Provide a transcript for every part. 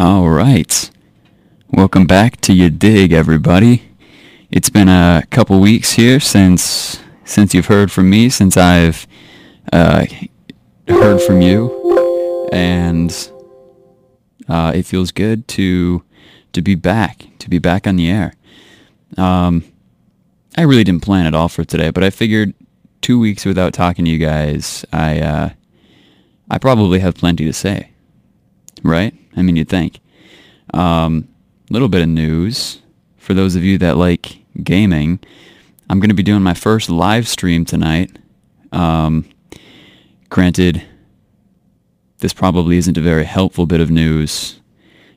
All right. Welcome back to Yadig, everybody. It's been a couple weeks here since since you've heard from me, since I've uh, heard from you, and uh, it feels good to to be back, to be back on the air. Um, I really didn't plan at all for today, but I figured two weeks without talking to you guys, I uh, I probably have plenty to say, right? I mean, you'd think. A um, little bit of news for those of you that like gaming. I'm going to be doing my first live stream tonight. Um, granted, this probably isn't a very helpful bit of news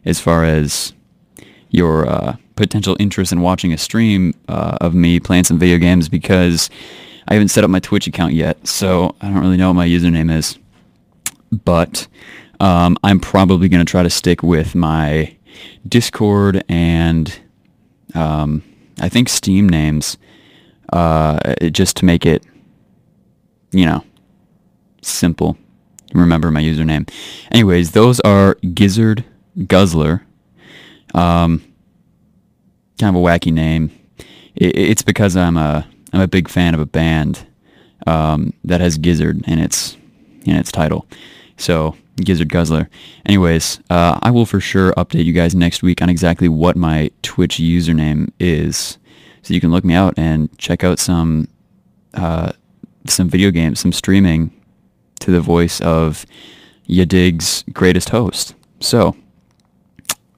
as far as your uh, potential interest in watching a stream uh, of me playing some video games because I haven't set up my Twitch account yet, so I don't really know what my username is. But um, I'm probably going to try to stick with my Discord and um, I think Steam names uh, just to make it, you know, simple. Remember my username. Anyways, those are Gizzard Guzzler. Um, kind of a wacky name. It, it's because I'm a I'm a big fan of a band um, that has Gizzard in its in its title. So Gizzard Guzzler. Anyways, uh, I will for sure update you guys next week on exactly what my Twitch username is so you can look me out and check out some uh, some video games, some streaming to the voice of Yadig's greatest host. So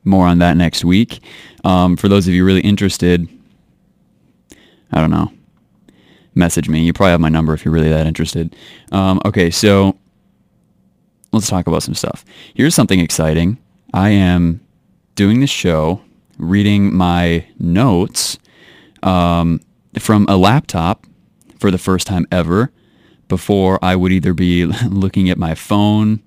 more on that next week. Um, for those of you really interested, I don't know, message me. You probably have my number if you're really that interested. Um, okay, so let's talk about some stuff. Here's something exciting. I am doing this show, reading my notes um, from a laptop for the first time ever before I would either be looking at my phone,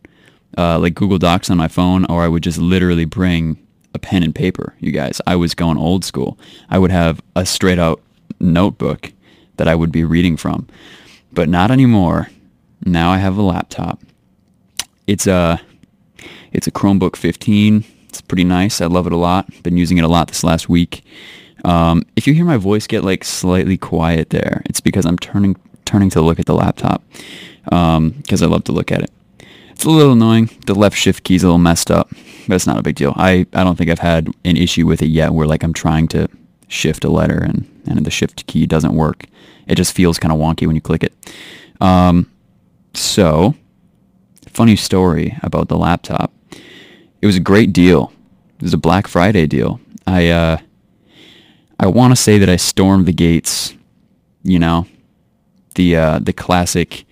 uh, like Google Docs on my phone, or I would just literally bring a pen and paper, you guys. I was going old school. I would have a straight out notebook that I would be reading from. But not anymore. Now I have a laptop. It's a it's a Chromebook 15. It's pretty nice. I love it a lot. Been using it a lot this last week. Um, if you hear my voice get like slightly quiet there, it's because I'm turning turning to look at the laptop because um, I love to look at it. It's a little annoying. The left shift key's a little messed up, but it's not a big deal. I, I don't think I've had an issue with it yet where like I'm trying to shift a letter and, and the shift key doesn't work. It just feels kind of wonky when you click it. Um, so, funny story about the laptop. It was a great deal. It was a Black Friday deal. I uh, I want to say that I stormed the gates, you know, the uh, the classic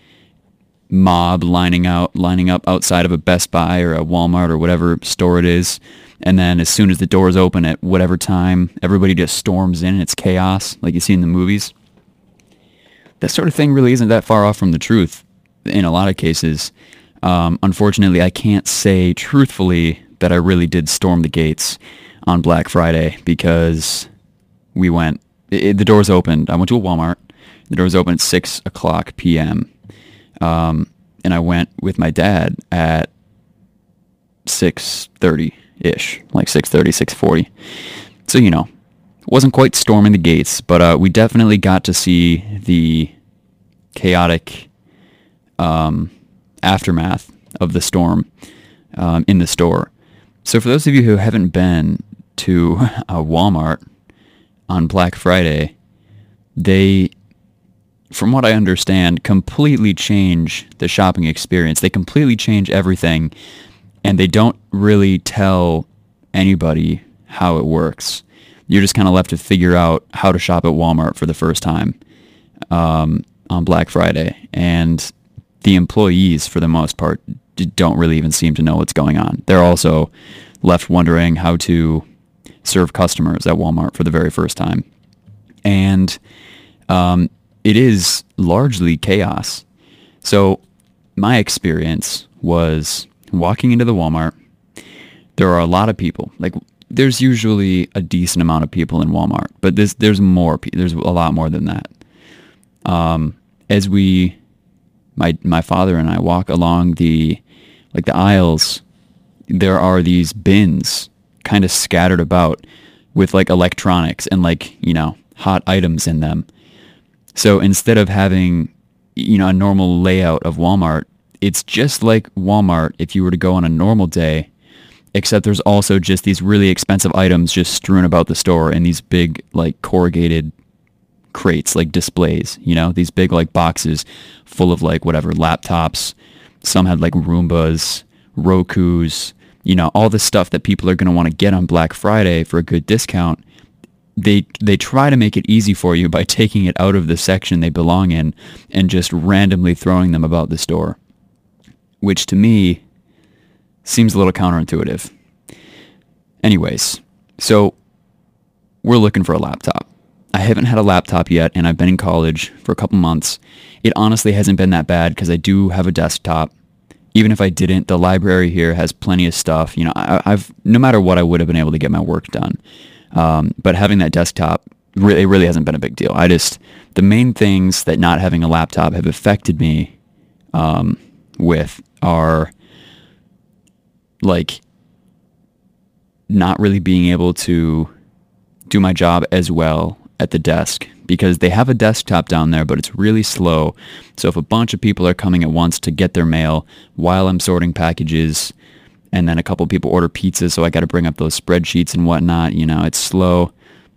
mob lining out lining up outside of a Best Buy or a Walmart or whatever store it is. And then as soon as the doors open at whatever time, everybody just storms in and it's chaos like you see in the movies. That sort of thing really isn't that far off from the truth in a lot of cases. Um, unfortunately, I can't say truthfully that I really did storm the gates on Black Friday because we went, it, the doors opened. I went to a Walmart. The doors opened at 6 o'clock p.m. Um, and I went with my dad at 6.30-ish, like 6.30, 6.40. So, you know, wasn't quite storming the gates, but uh, we definitely got to see the chaotic um, aftermath of the storm um, in the store. So for those of you who haven't been to a Walmart on Black Friday, they, from what I understand, completely change the shopping experience. They completely change everything, and they don't really tell anybody how it works. You're just kind of left to figure out how to shop at Walmart for the first time um, on Black Friday, and the employees, for the most part, don't really even seem to know what's going on. They're also left wondering how to serve customers at Walmart for the very first time. And um, it is largely chaos. So my experience was walking into the Walmart. There are a lot of people. Like there's usually a decent amount of people in Walmart, but there's there's more. There's a lot more than that. Um, as we, my my father and I walk along the like the aisles there are these bins kind of scattered about with like electronics and like, you know, hot items in them. So instead of having, you know, a normal layout of Walmart, it's just like Walmart if you were to go on a normal day, except there's also just these really expensive items just strewn about the store in these big like corrugated crates, like displays, you know, these big like boxes full of like whatever laptops. Some had like Roombas, Roku's, you know, all the stuff that people are going to want to get on Black Friday for a good discount they they try to make it easy for you by taking it out of the section they belong in and just randomly throwing them about the store, which to me seems a little counterintuitive. Anyways, so we're looking for a laptop. Haven't had a laptop yet and I've been in college for a couple months. It honestly hasn't been that bad because I do have a desktop. Even if I didn't, the library here has plenty of stuff. You know, I, have no matter what, I would have been able to get my work done. Um, but having that desktop, really, it really hasn't been a big deal. I just, the main things that not having a laptop have affected me um, with are like not really being able to do my job as well at the desk because they have a desktop down there, but it's really slow. So if a bunch of people are coming at once to get their mail while I'm sorting packages, and then a couple people order pizza, so I got to bring up those spreadsheets and whatnot. You know, it's slow.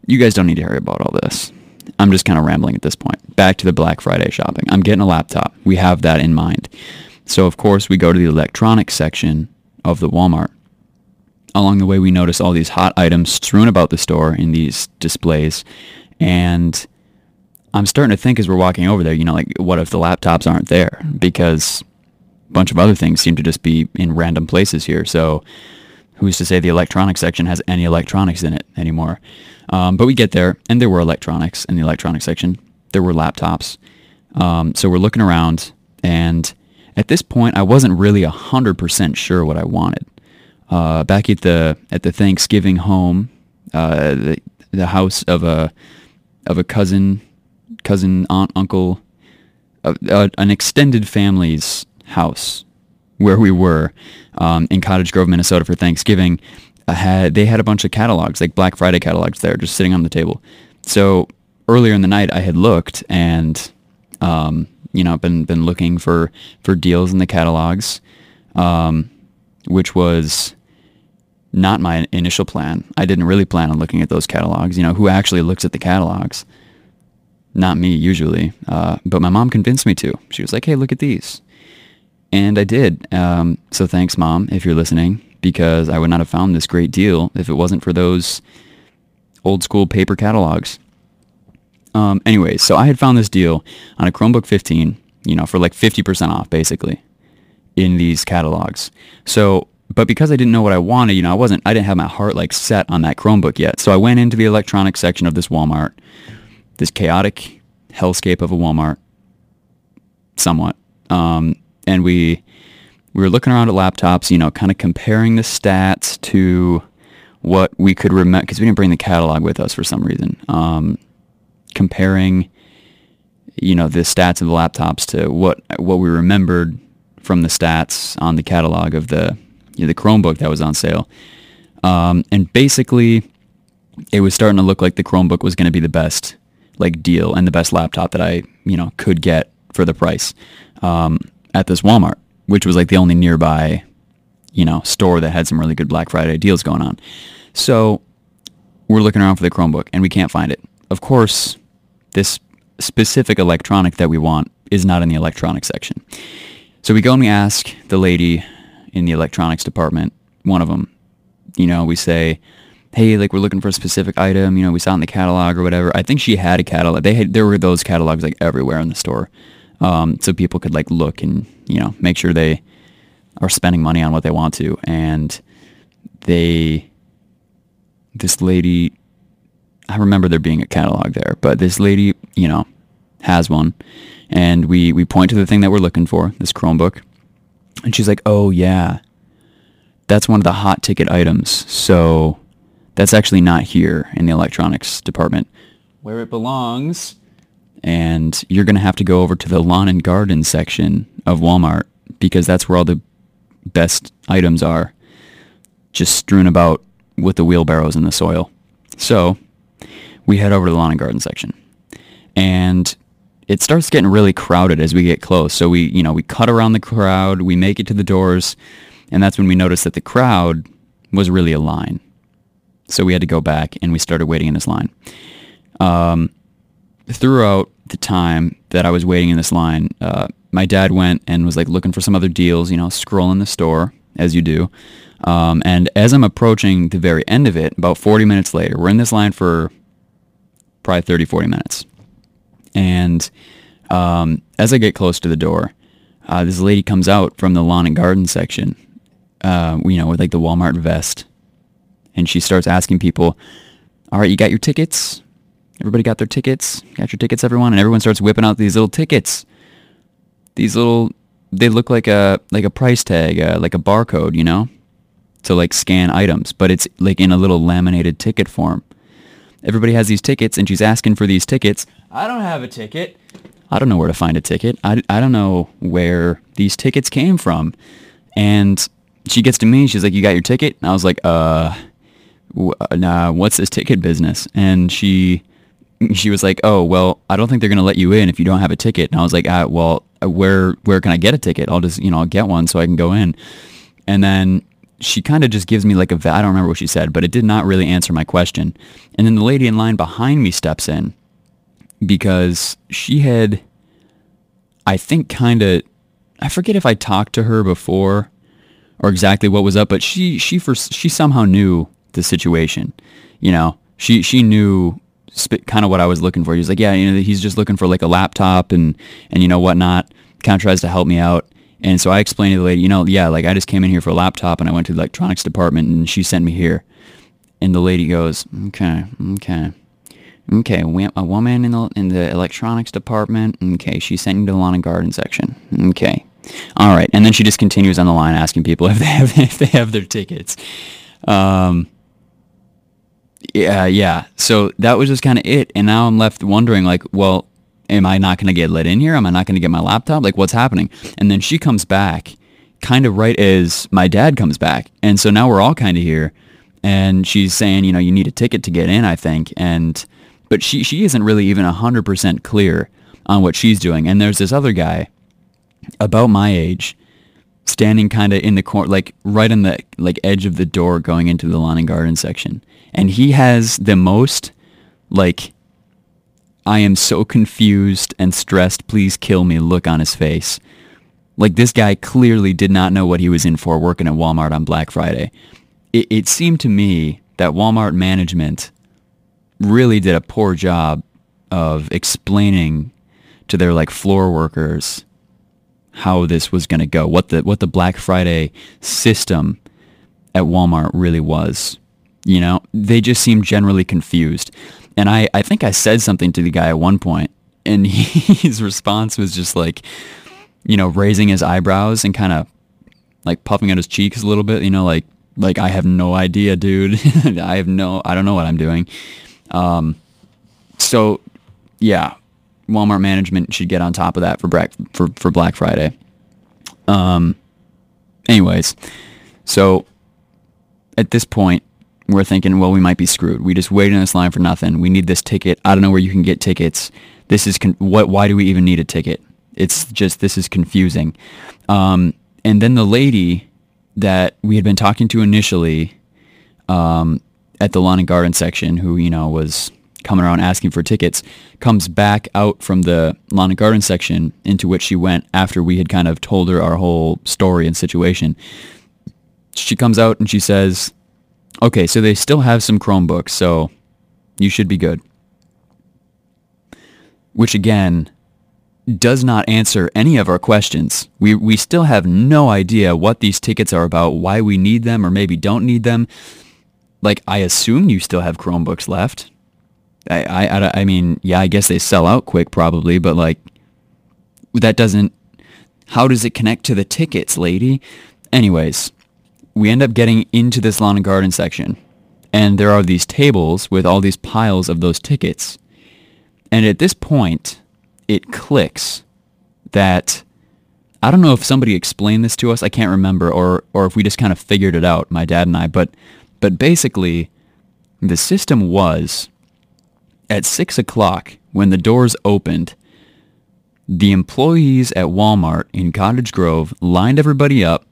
You guys don't need to worry about all this. I'm just kind of rambling at this point. Back to the Black Friday shopping. I'm getting a laptop. We have that in mind. So of course we go to the electronics section of the Walmart. Along the way we notice all these hot items strewn about the store in these displays and I'm starting to think as we're walking over there, you know, like what if the laptops aren't there? Because a bunch of other things seem to just be in random places here. So who's to say the electronics section has any electronics in it anymore? Um, but we get there, and there were electronics in the electronics section. There were laptops. Um, so we're looking around, and at this point, I wasn't really hundred percent sure what I wanted. Uh, back at the at the Thanksgiving home, uh, the the house of a of a cousin, cousin, aunt, uncle, uh, an extended family's house where we were um, in Cottage Grove, Minnesota for Thanksgiving, had they had a bunch of catalogs, like Black Friday catalogs there, just sitting on the table. So earlier in the night, I had looked and um, you know been been looking for for deals in the catalogs, um, which was not my initial plan. I didn't really plan on looking at those catalogs. You know, who actually looks at the catalogs? Not me usually, uh, but my mom convinced me to. She was like, "Hey, look at these." And I did. Um, so thanks, Mom, if you're listening, because I would not have found this great deal if it wasn't for those old school paper catalogs. Um, anyways, so I had found this deal on a Chromebook 15, you know, for like 50% off, basically, in these catalogs. So, but because I didn't know what I wanted, you know, I wasn't, I didn't have my heart like set on that Chromebook yet. So I went into the electronics section of this Walmart, this chaotic hellscape of a Walmart, somewhat. Um, and we we were looking around at laptops, you know, kind of comparing the stats to what we could remember because we didn't bring the catalog with us for some reason. Um, comparing, you know, the stats of the laptops to what what we remembered from the stats on the catalog of the you know, the Chromebook that was on sale, um, and basically, it was starting to look like the Chromebook was going to be the best like deal and the best laptop that I you know could get for the price. Um, at this Walmart, which was like the only nearby, you know, store that had some really good Black Friday deals going on. So we're looking around for the Chromebook and we can't find it. Of course, this specific electronic that we want is not in the electronics section. So we go and we ask the lady in the electronics department, one of them, you know, we say, hey, like we're looking for a specific item, you know, we saw it in the catalog or whatever. I think she had a catalog. They had, there were those catalogs like everywhere in the store um, so people could like look and you know make sure they are spending money on what they want to. And they, this lady, I remember there being a catalog there, but this lady, you know, has one, and we we point to the thing that we're looking for, this Chromebook, and she's like, "Oh yeah, that's one of the hot ticket items." So that's actually not here in the electronics department. Where it belongs and you're going to have to go over to the lawn and garden section of Walmart because that's where all the best items are. just strewn about with the wheelbarrows in the soil. So we head over to the lawn and garden section. And it starts getting really crowded as we get close. So we, you know, we cut around the crowd, we make it to the doors, and that's when we noticed that the crowd was really a line. So we had to go back and we started waiting in this line. Um, throughout the time that I was waiting in this line, uh, my dad went and was like looking for some other deals, you know, scrolling the store as you do. Um, and as I'm approaching the very end of it, about 40 minutes later, we're in this line for probably 30, 40 minutes. And um, as I get close to the door, uh, this lady comes out from the lawn and garden section, uh, you know, with like the Walmart vest. And she starts asking people, all right, you got your tickets? Everybody got their tickets? Got your tickets, everyone? And everyone starts whipping out these little tickets. These little, they look like a, like a price tag, uh, like a barcode, you know, to like scan items, but it's like in a little laminated ticket form. Everybody has these tickets and she's asking for these tickets. I don't have a ticket. I don't know where to find a ticket. I, I don't know where these tickets came from. And she gets to me and she's like, you got your ticket? And I was like, uh, w- uh, nah, what's this ticket business? And she she was like, "Oh, well, I don't think they're going to let you in if you don't have a ticket." And I was like, ah, "Well, uh, where where can I get a ticket? I'll just, you know, I'll get one so I can go in." And then she kind of just gives me like a I don't remember what she said, but it did not really answer my question. And then the lady in line behind me steps in because she had I think kind of I forget if I talked to her before or exactly what was up, but she she for, she somehow knew the situation. You know, she she knew kind of what I was looking for. He was like, yeah, you know, he's just looking for like a laptop and, and you know, whatnot. Kind of tries to help me out. And so I explained to the lady, you know, yeah, like I just came in here for a laptop and I went to the electronics department and she sent me here. And the lady goes, okay, okay. Okay, a woman in the in the electronics department. Okay, she sent you to the lawn and garden section. Okay, all right, and then she just continues on the line asking people if they have if they have their tickets. Um, yeah, yeah. So that was just kind of it. And now I'm left wondering, like, well, am I not going to get let in here? Am I not going to get my laptop? Like, what's happening? And then she comes back kind of right as my dad comes back. And so now we're all kind of here. And she's saying, you know, you need a ticket to get in, I think. And, but she, she isn't really even 100% clear on what she's doing. And there's this other guy about my age standing kind of in the corner, like right on the like edge of the door going into the lawn and garden section. And he has the most like I am so confused and stressed, please kill me look on his face. Like this guy clearly did not know what he was in for working at Walmart on Black Friday. It, it seemed to me that Walmart management really did a poor job of explaining to their like floor workers how this was going to go, what the what the Black Friday system at Walmart really was. You know, they just seemed generally confused. And I, I think I said something to the guy at one point, and he, his response was just like, you know, raising his eyebrows and kind of like puffing out his cheeks a little bit, you know, like like I have no idea, dude. I have no, I don't know what I'm doing. Um, so yeah, Walmart management should get on top of that for Black for, for Black Friday. Um, anyways, so at this point, we're thinking, well, we might be screwed. We just waited in this line for nothing. We need this ticket. I don't know where you can get tickets. This is con- what? Why do we even need a ticket? It's just this is confusing. Um, and then the lady that we had been talking to initially um, at the lawn and garden section, who you know was coming around asking for tickets, comes back out from the lawn and garden section into which she went after we had kind of told her our whole story and situation. She comes out and she says, okay, so they still have some Chromebooks, so you should be good. Which again, does not answer any of our questions. We, we still have no idea what these tickets are about, why we need them or maybe don't need them. Like, I assume you still have Chromebooks left. I, I, I mean, yeah, I guess they sell out quick probably, but like that doesn't, how does it connect to the tickets, lady? Anyways, we end up getting into this lawn and garden section and there are these tables with all these piles of those tickets. And at this point, it clicks that I don't know if somebody explained this to us. I can't remember, or or if we just kind of figured it out, my dad and I. But but basically, the system was at six o'clock when the doors opened. The employees at Walmart in Cottage Grove lined everybody up,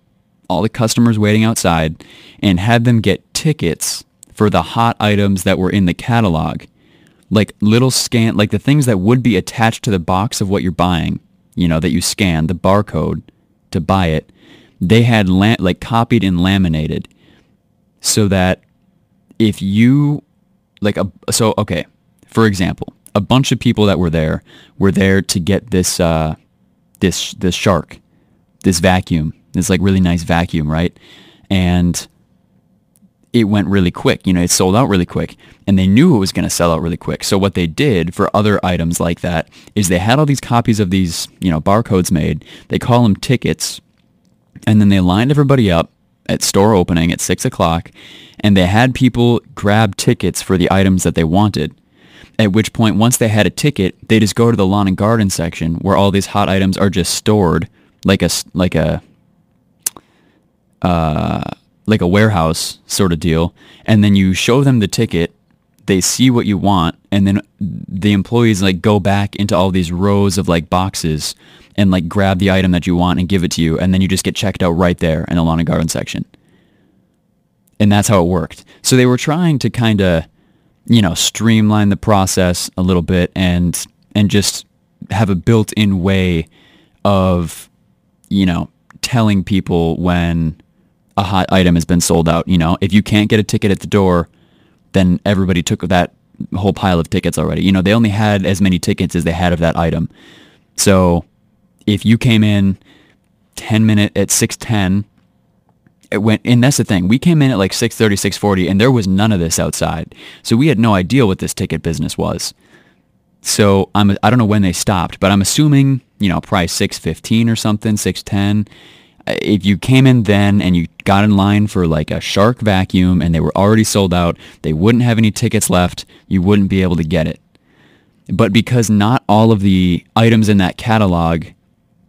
all the customers waiting outside, and had them get tickets for the hot items that were in the catalog. Like little scan, like the things that would be attached to the box of what you're buying, you know, that you scan, the barcode to buy it, they had la- like copied and laminated so that if you like a so okay for example a bunch of people that were there were there to get this uh this this shark this vacuum this like really nice vacuum right? And it went really quick you know it sold out really quick and they knew it was going to sell out really quick. So what they did for other items like that is they had all these copies of these you know barcodes made. They call them tickets and then they lined everybody up at store opening at 6 o'clock and they had people grab tickets for the items that they wanted. At which point, once they had a ticket, they just go to the lawn and garden section where all these hot items are just stored like a, like a, uh, like a warehouse sort of deal. And then you show them the ticket, they see what you want, and then the employees like go back into all these rows of like boxes and like grab the item that you want and give it to you, and then you just get checked out right there in the lawn and garden section. And that's how it worked. So they were trying to kind of, you know, streamline the process a little bit and and just have a built-in way of, you know, telling people when a hot item has been sold out. You know, if you can't get a ticket at the door, then everybody took that whole pile of tickets already. You know, they only had as many tickets as they had of that item. So if you came in 10 minute at 610 it went and that's the thing we came in at like 630 640 and there was none of this outside so we had no idea what this ticket business was so i'm i don't know when they stopped but i'm assuming you know price 615 or something 610 if you came in then and you got in line for like a shark vacuum and they were already sold out they wouldn't have any tickets left you wouldn't be able to get it but because not all of the items in that catalog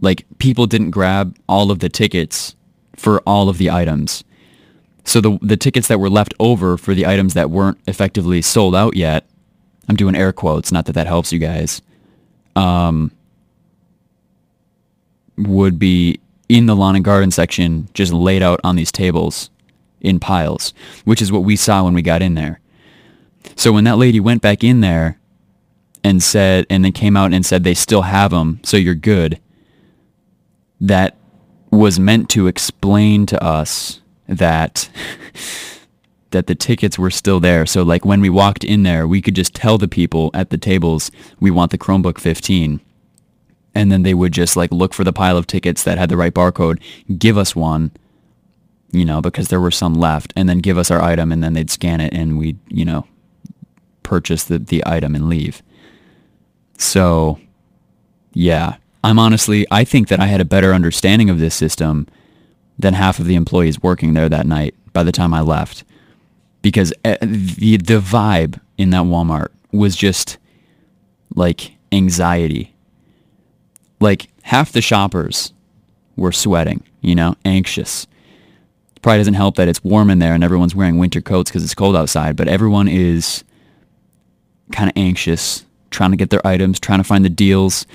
like people didn't grab all of the tickets for all of the items. So the the tickets that were left over for the items that weren't effectively sold out yet, I'm doing air quotes, not that that helps you guys, um, would be in the lawn and garden section, just laid out on these tables in piles, which is what we saw when we got in there. So when that lady went back in there and said, and then came out and said they still have them, so you're good that was meant to explain to us that that the tickets were still there. So like when we walked in there, we could just tell the people at the tables we want the Chromebook 15. And then they would just like look for the pile of tickets that had the right barcode, give us one, you know, because there were some left, and then give us our item and then they'd scan it and we'd, you know, purchase the, the item and leave. So yeah, I'm honestly, I think that I had a better understanding of this system than half of the employees working there that night by the time I left. Because eh, the, the vibe in that Walmart was just like anxiety. Like half the shoppers were sweating, you know, anxious. Probably doesn't help that it's warm in there and everyone's wearing winter coats because it's cold outside, but everyone is kind of anxious, trying to get their items, trying to find the deals.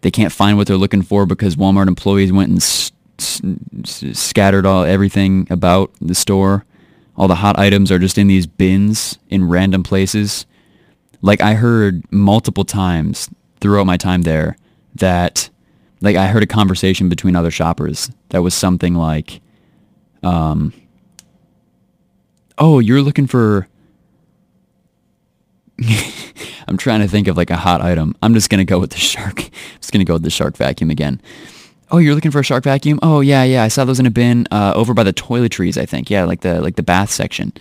They can't find what they're looking for because Walmart employees went and s- s- scattered all everything about the store. All the hot items are just in these bins in random places. Like I heard multiple times throughout my time there that like I heard a conversation between other shoppers that was something like um oh, you're looking for I'm trying to think of like a hot item. I'm just gonna go with the shark. I'm just gonna go with the shark vacuum again. Oh, you're looking for a shark vacuum? Oh yeah, yeah. I saw those in a bin uh, over by the toiletries. I think. Yeah, like the like the bath section.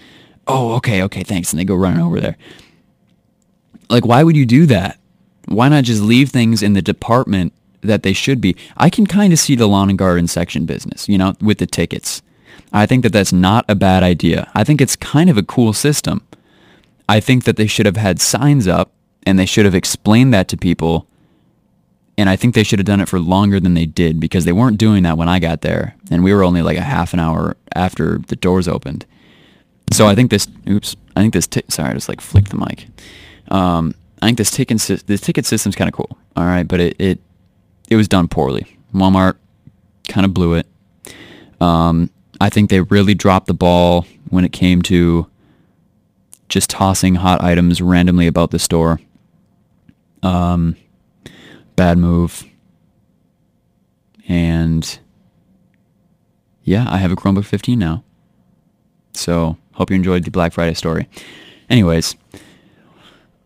Oh, okay, okay, thanks. And they go running over there. Like, why would you do that? Why not just leave things in the department that they should be? I can kind of see the lawn and garden section business, you know, with the tickets. I think that that's not a bad idea. I think it's kind of a cool system. I think that they should have had signs up and they should have explained that to people and I think they should have done it for longer than they did because they weren't doing that when I got there, and we were only like a half an hour after the doors opened. So I think this. Oops. I think this. T- sorry, I just like flicked the mic. Um, I think this ticket ticket system's kind of cool. All right, but it, it it was done poorly. Walmart kind of blew it. Um, I think they really dropped the ball when it came to just tossing hot items randomly about the store. Um, bad move. And yeah, I have a Chromebook 15 now. So hope you enjoyed the Black Friday story. Anyways,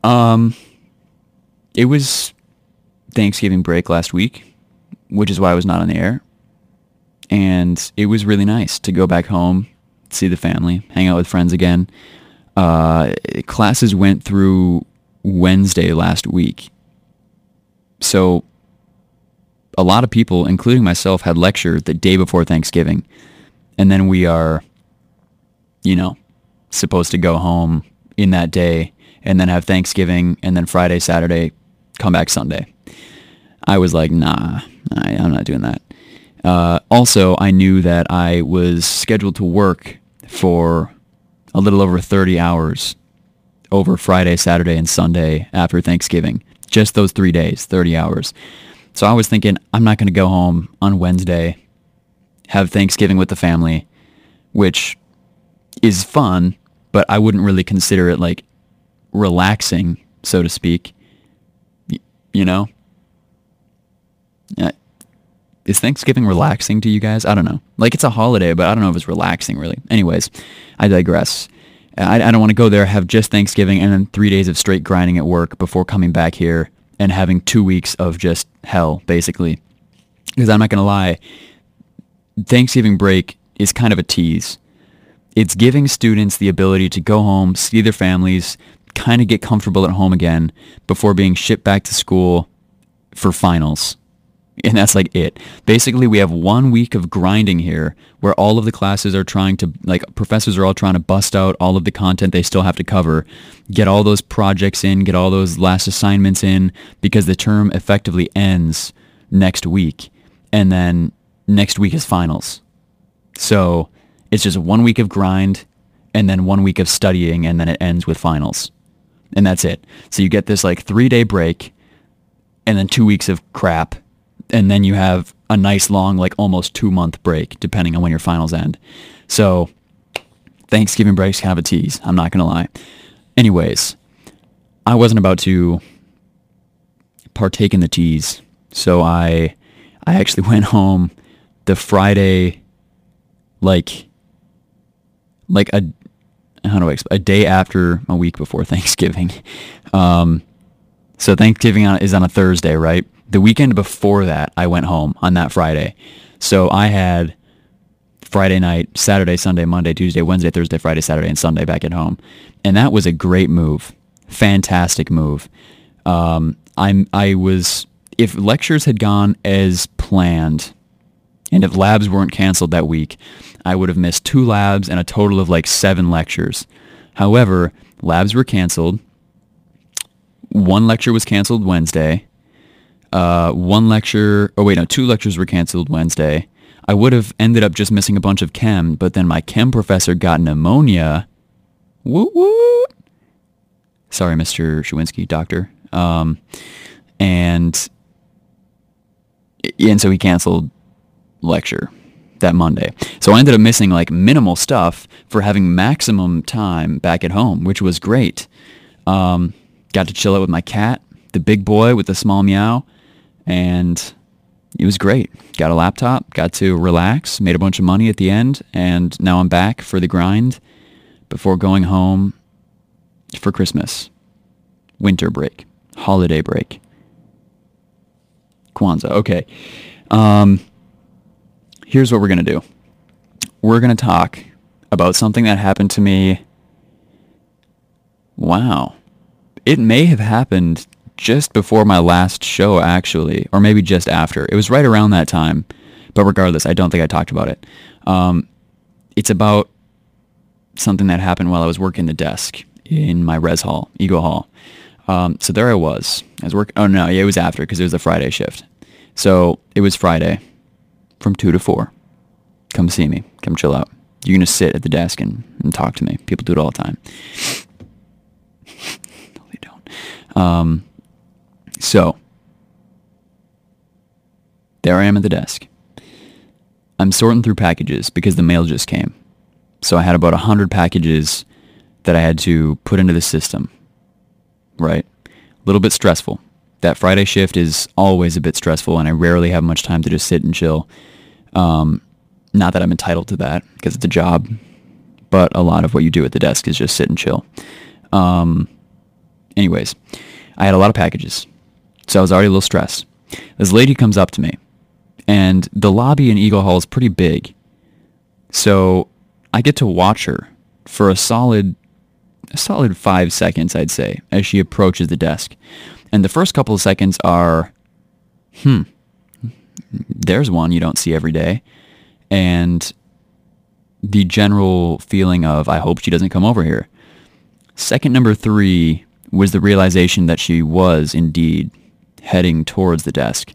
um, it was Thanksgiving break last week, which is why I was not on the air. And it was really nice to go back home, see the family, hang out with friends again. Uh, classes went through Wednesday last week. So a lot of people, including myself, had lecture the day before Thanksgiving. And then we are, you know, supposed to go home in that day and then have Thanksgiving and then Friday, Saturday, come back Sunday. I was like, nah, I, am not doing that. Uh, also, I knew that I was scheduled to work for a little over 30 hours over Friday, Saturday, and Sunday after Thanksgiving. Just those three days, 30 hours. So I was thinking, I'm not going to go home on Wednesday, have Thanksgiving with the family, which is fun, but I wouldn't really consider it like relaxing, so to speak. You know? Is Thanksgiving relaxing to you guys? I don't know. Like it's a holiday, but I don't know if it's relaxing really. Anyways, I digress. I, I don't want to go there, have just Thanksgiving and then three days of straight grinding at work before coming back here and having two weeks of just hell, basically. Because I'm not going to lie, Thanksgiving break is kind of a tease. It's giving students the ability to go home, see their families, kind of get comfortable at home again before being shipped back to school for finals and that's like it. Basically, we have one week of grinding here where all of the classes are trying to, like, professors are all trying to bust out all of the content they still have to cover, get all those projects in, get all those last assignments in, because the term effectively ends next week. And then next week is finals. So it's just one week of grind and then one week of studying and then it ends with finals. And that's it. So you get this like three day break and then two weeks of crap and then you have a nice long, like almost two month break, depending on when your finals end. So Thanksgiving break's kind of a tease. I'm not gonna lie. Anyways, I wasn't about to partake in the tease, so I I actually went home the Friday, like like a how do I explain, a day after a week before Thanksgiving. Um, so Thanksgiving is on a Thursday, right? The weekend before that, I went home on that Friday. So I had Friday night, Saturday, Sunday, Monday, Tuesday, Wednesday, Thursday, Friday, Saturday, and Sunday back at home. And that was a great move. Fantastic move. Um, I'm, I was, if lectures had gone as planned, and if labs weren't canceled that week, I would have missed two labs and a total of like seven lectures. However, labs were canceled. One lecture was canceled Wednesday. Uh, one lecture, oh wait, no, two lectures were canceled Wednesday. I would have ended up just missing a bunch of chem, but then my chem professor got pneumonia. Woo woo. Sorry, Mr. Shawinski, doctor. Um, and and so he canceled lecture that Monday. So I ended up missing like minimal stuff for having maximum time back at home, which was great. Um, got to chill out with my cat, the big boy with the small meow and it was great. Got a laptop, got to relax, made a bunch of money at the end, and now I'm back for the grind before going home for Christmas, winter break, holiday break. Kwanzaa. Okay. Um, here's what we're going to do. We're going to talk about something that happened to me. Wow. It may have happened just before my last show, actually, or maybe just after. It was right around that time. But regardless, I don't think I talked about it. Um, it's about something that happened while I was working the desk in my res hall, Eagle Hall. Um, so there I was. I was working. Oh no, yeah, it was after because it was a Friday shift. So it was Friday, from two to four. Come see me. Come chill out. You're gonna sit at the desk and, and talk to me. People do it all the time. no, they don't. Um, so there I am at the desk. I'm sorting through packages because the mail just came. So I had about 100 packages that I had to put into the system. Right? A little bit stressful. That Friday shift is always a bit stressful and I rarely have much time to just sit and chill. Um, not that I'm entitled to that because it's a job, but a lot of what you do at the desk is just sit and chill. Um, anyways, I had a lot of packages. So I was already a little stressed. This lady comes up to me and the lobby in Eagle Hall is pretty big. So I get to watch her for a solid a solid five seconds, I'd say, as she approaches the desk. And the first couple of seconds are, hmm, there's one you don't see every day. And the general feeling of, I hope she doesn't come over here. Second number three was the realization that she was indeed heading towards the desk.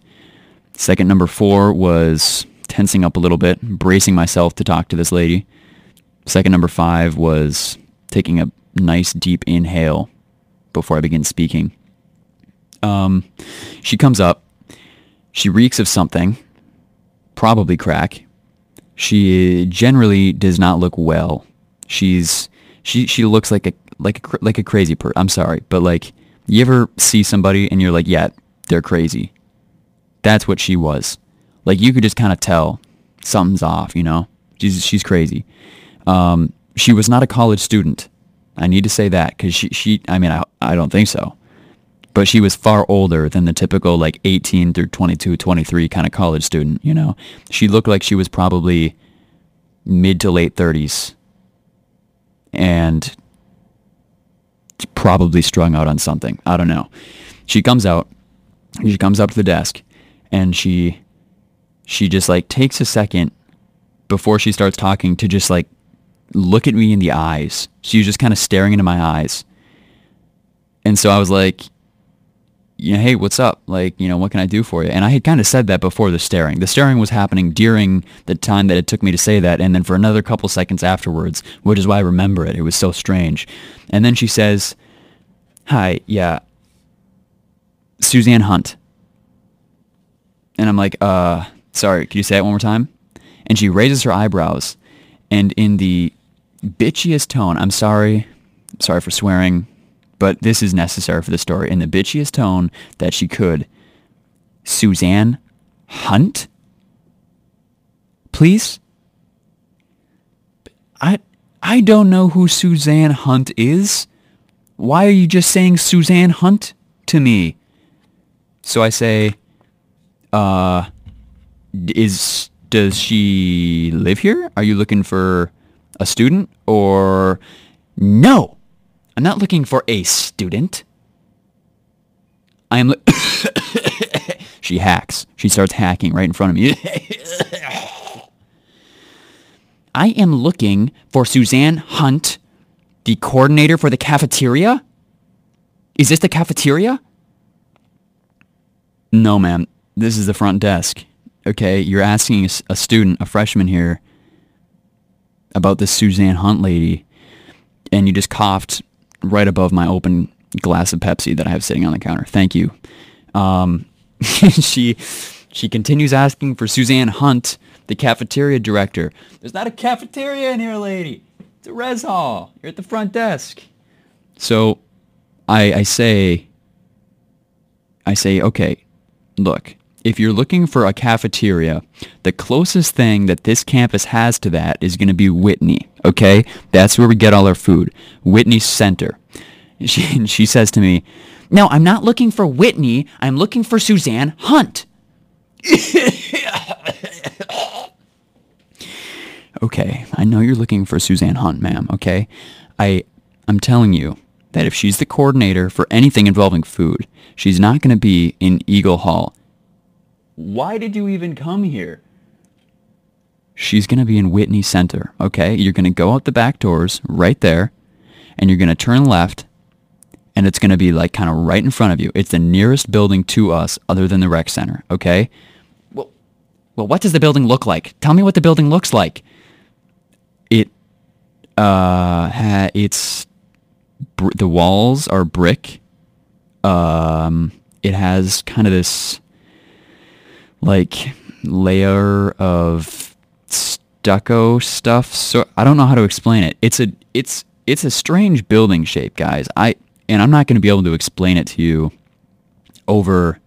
Second number four was tensing up a little bit, bracing myself to talk to this lady. Second number five was taking a nice deep inhale before I begin speaking. Um, she comes up. She reeks of something, probably crack. She generally does not look well. She's she she looks like a like a like a crazy person. I'm sorry, but like you ever see somebody and you're like, yeah, they're crazy. That's what she was. Like you could just kind of tell something's off, you know? She's she's crazy. Um, she was not a college student. I need to say that because she, she, I mean, I, I don't think so. But she was far older than the typical like 18 through 22, 23 kind of college student, you know? She looked like she was probably mid to late 30s and probably strung out on something. I don't know. She comes out, she comes up to the desk and she, she just like takes a second before she starts talking to just like look at me in the eyes. She was just kind of staring into my eyes. And so I was like, you know, hey, what's up? Like, you know, what can I do for you? And I had kind of said that before the staring. The staring was happening during the time that it took me to say that, and then for another couple seconds afterwards, which is why I remember it. It was so strange. And then she says, hi, yeah, Suzanne Hunt. And I'm like, uh, sorry, could you say it one more time? And she raises her eyebrows, and in the bitchiest tone. I'm sorry. Sorry for swearing, but this is necessary for the story. In the bitchiest tone that she could. Suzanne Hunt? Please? I I don't know who Suzanne Hunt is. Why are you just saying Suzanne Hunt to me? So I say, uh, is does she live here? Are you looking for a student or no, I'm not looking for a student. I am. She hacks. She starts hacking right in front of me. I am looking for Suzanne Hunt, the coordinator for the cafeteria. Is this the cafeteria? No, ma'am. This is the front desk. Okay, you're asking a student, a freshman here, about this Suzanne Hunt lady, and you just coughed right above my open glass of Pepsi that I have sitting on the counter. Thank you. Um, she she continues asking for Suzanne Hunt, the cafeteria director. There's not a cafeteria in here, lady. It's a res hall. You're at the front desk. So I, I say, I say, okay, look, if you're looking for a cafeteria, the closest thing that this campus has to that is going to be Whitney. Okay, that's where we get all our food. Whitney Center. She she says to me, "No, I'm not looking for Whitney. I'm looking for Suzanne Hunt." okay, I know you're looking for Suzanne Hunt, ma'am. Okay, I I'm telling you that if she's the coordinator for anything involving food, she's not going to be in Eagle Hall why did you even come here? She's going to be in Whitney Center, okay? You're going to go out the back doors right there, and you're going to turn left, and it's going to be like kind of right in front of you. It's the nearest building to us other than the rec center, okay? Well, well, what does the building look like? Tell me what the building looks like. It uh it's the walls are brick. Um it has kind of this like layer of stucco stuff. So I don't know how to explain it. It's a it's it's a strange building shape, guys. I and I'm not going to be able to explain it to you over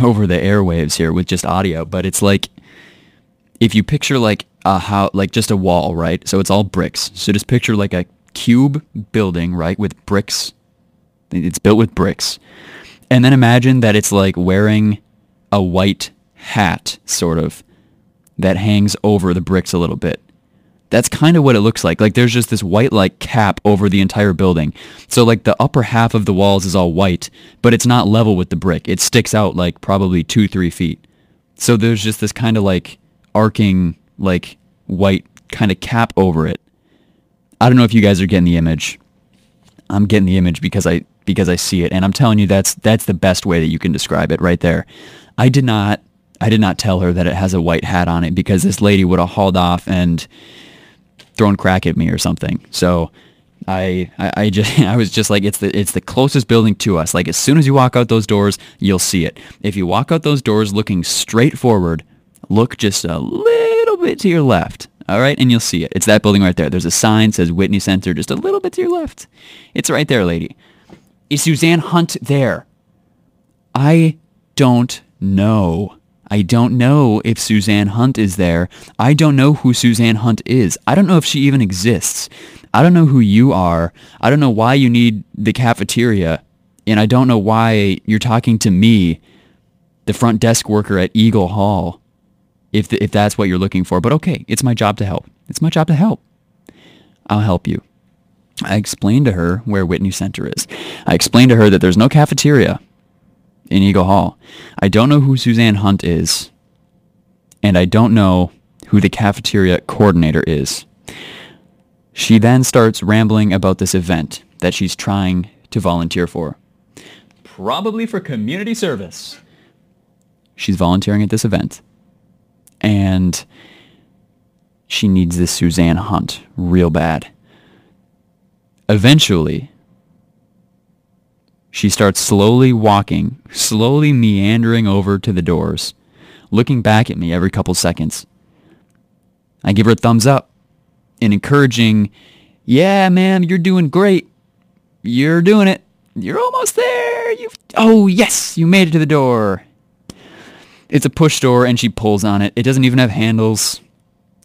over the airwaves here with just audio, but it's like if you picture like a how like just a wall, right? So it's all bricks. So just picture like a cube building, right, with bricks. It's built with bricks. And then imagine that it's like wearing a white hat sort of that hangs over the bricks a little bit. That's kind of what it looks like. Like there's just this white like cap over the entire building. So like the upper half of the walls is all white, but it's not level with the brick. It sticks out like probably two, three feet. So there's just this kind of like arcing like white kind of cap over it. I don't know if you guys are getting the image. I'm getting the image because I because I see it and I'm telling you that's that's the best way that you can describe it right there. I did not I did not tell her that it has a white hat on it because this lady would have hauled off and thrown crack at me or something. So I, I, I just I was just like it's the it's the closest building to us. Like as soon as you walk out those doors, you'll see it. If you walk out those doors looking straight forward, look just a little bit to your left. All right, and you'll see it. It's that building right there. There's a sign says Whitney Center just a little bit to your left. It's right there, lady. Is Suzanne Hunt there? I don't know. I don't know if Suzanne Hunt is there. I don't know who Suzanne Hunt is. I don't know if she even exists. I don't know who you are. I don't know why you need the cafeteria. And I don't know why you're talking to me, the front desk worker at Eagle Hall, if, the, if that's what you're looking for. But okay, it's my job to help. It's my job to help. I'll help you. I explained to her where Whitney Center is. I explained to her that there's no cafeteria in Eagle Hall. I don't know who Suzanne Hunt is, and I don't know who the cafeteria coordinator is. She then starts rambling about this event that she's trying to volunteer for. Probably for community service. She's volunteering at this event. And she needs this Suzanne Hunt real bad. Eventually, she starts slowly walking, slowly meandering over to the doors, looking back at me every couple seconds. I give her a thumbs up, an encouraging, yeah, ma'am, you're doing great. You're doing it. You're almost there. You've, Oh, yes, you made it to the door. It's a push door and she pulls on it. It doesn't even have handles.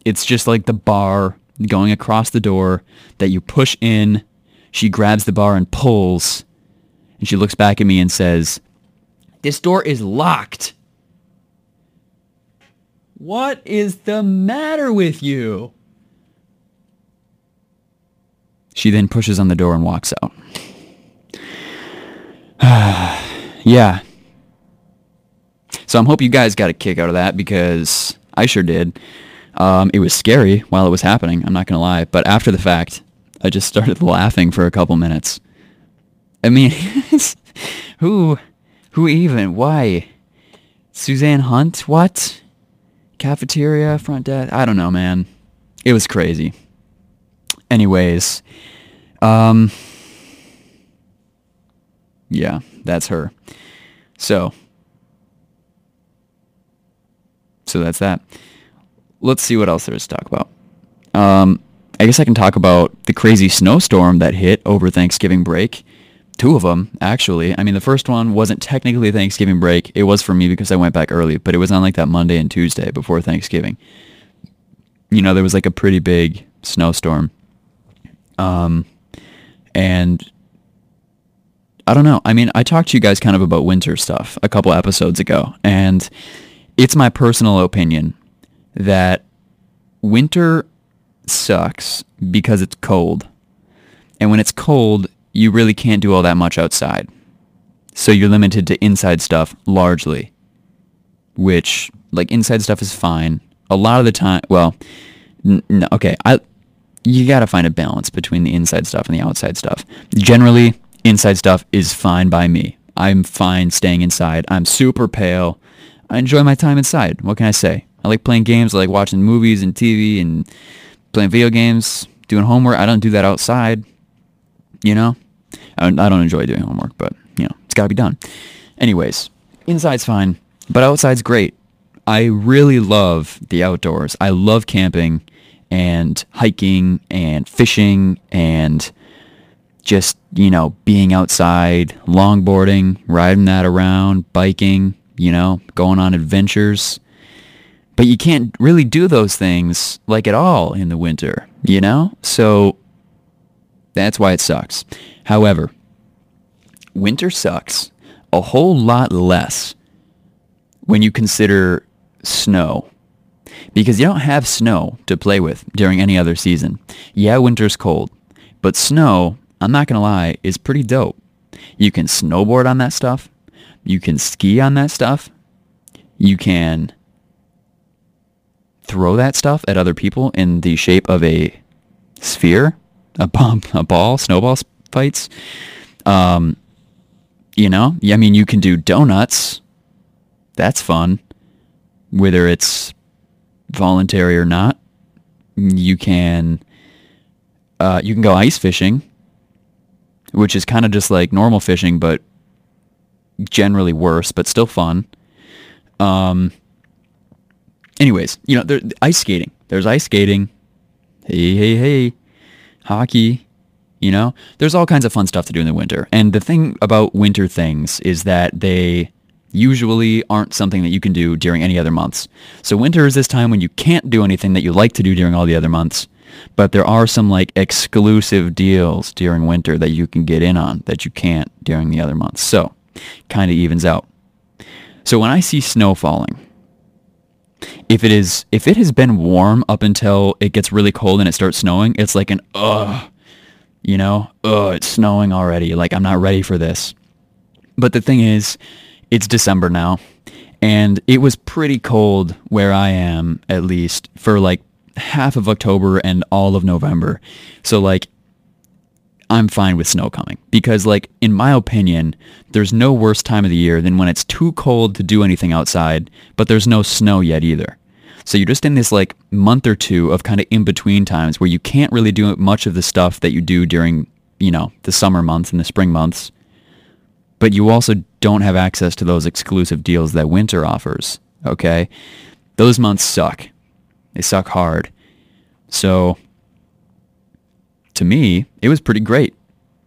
It's just like the bar going across the door that you push in. She grabs the bar and pulls and she looks back at me and says, This door is locked. What is the matter with you? She then pushes on the door and walks out. yeah. So I'm hope you guys got a kick out of that because I sure did. Um, it was scary while it was happening. I'm not gonna lie, but after the fact, I just started laughing for a couple minutes. I mean, who, who even? Why? Suzanne Hunt? What? Cafeteria, front desk? I don't know, man. It was crazy. Anyways, um, yeah, that's her. So, so that's that. Let's see what else there is to talk about. Um, I guess I can talk about the crazy snowstorm that hit over Thanksgiving break. Two of them, actually. I mean, the first one wasn't technically Thanksgiving break. It was for me because I went back early, but it was on like that Monday and Tuesday before Thanksgiving. You know, there was like a pretty big snowstorm. Um, and I don't know. I mean, I talked to you guys kind of about winter stuff a couple episodes ago, and it's my personal opinion that winter sucks because it's cold. And when it's cold, you really can't do all that much outside. So you're limited to inside stuff largely, which like inside stuff is fine. A lot of the time, well, n- okay, I you got to find a balance between the inside stuff and the outside stuff. Generally, inside stuff is fine by me. I'm fine staying inside. I'm super pale. I enjoy my time inside. What can I say? I like playing games. I like watching movies and TV and playing video games, doing homework. I don't do that outside. You know, I don't, I don't enjoy doing homework, but you know, it's got to be done. Anyways, inside's fine, but outside's great. I really love the outdoors. I love camping and hiking and fishing and just, you know, being outside, longboarding, riding that around, biking, you know, going on adventures. But you can't really do those things like at all in the winter, you know? So that's why it sucks. However, winter sucks a whole lot less when you consider snow. Because you don't have snow to play with during any other season. Yeah, winter's cold, but snow, I'm not going to lie, is pretty dope. You can snowboard on that stuff. You can ski on that stuff. You can throw that stuff at other people in the shape of a sphere, a bomb, a ball, snowball fights. Um, you know, I mean, you can do donuts. That's fun, whether it's voluntary or not. You can, uh, you can go ice fishing, which is kind of just like normal fishing, but generally worse, but still fun. Um, anyways, you know, there, ice skating. There's ice skating. Hey, hey, hey. Hockey. You know, there's all kinds of fun stuff to do in the winter. And the thing about winter things is that they usually aren't something that you can do during any other months. So winter is this time when you can't do anything that you like to do during all the other months. But there are some like exclusive deals during winter that you can get in on that you can't during the other months. So kind of evens out. So when I see snow falling, if it is if it has been warm up until it gets really cold and it starts snowing, it's like an ugh, you know, ugh, it's snowing already. Like I'm not ready for this. But the thing is, it's December now, and it was pretty cold where I am, at least for like half of October and all of November. So like I'm fine with snow coming because like in my opinion, there's no worse time of the year than when it's too cold to do anything outside, but there's no snow yet either. So you're just in this like month or two of kind of in between times where you can't really do much of the stuff that you do during, you know, the summer months and the spring months. But you also don't have access to those exclusive deals that winter offers. Okay? Those months suck. They suck hard. So to me, it was pretty great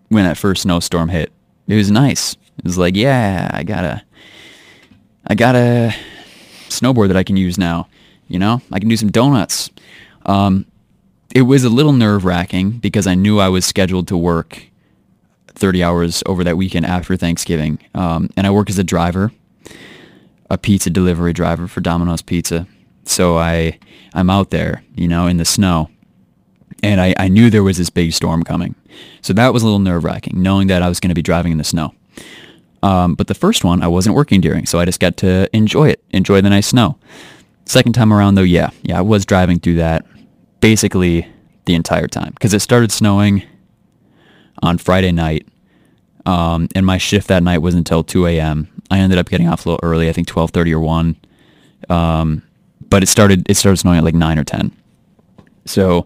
when that first snowstorm hit. It was nice. It was like, yeah, I got a, I got a snowboard that I can use now. You know, I can do some donuts. Um, it was a little nerve wracking because I knew I was scheduled to work 30 hours over that weekend after Thanksgiving. Um, and I work as a driver, a pizza delivery driver for Domino's Pizza. So I, I'm out there, you know, in the snow and I, I knew there was this big storm coming. So that was a little nerve wracking, knowing that I was going to be driving in the snow. Um, but the first one I wasn't working during, so I just got to enjoy it, enjoy the nice snow. Second time around though, yeah, yeah, I was driving through that basically the entire time because it started snowing on Friday night, um, and my shift that night was until 2 a.m. I ended up getting off a little early, I think 12:30 or 1. Um, but it started it started snowing at like 9 or 10. So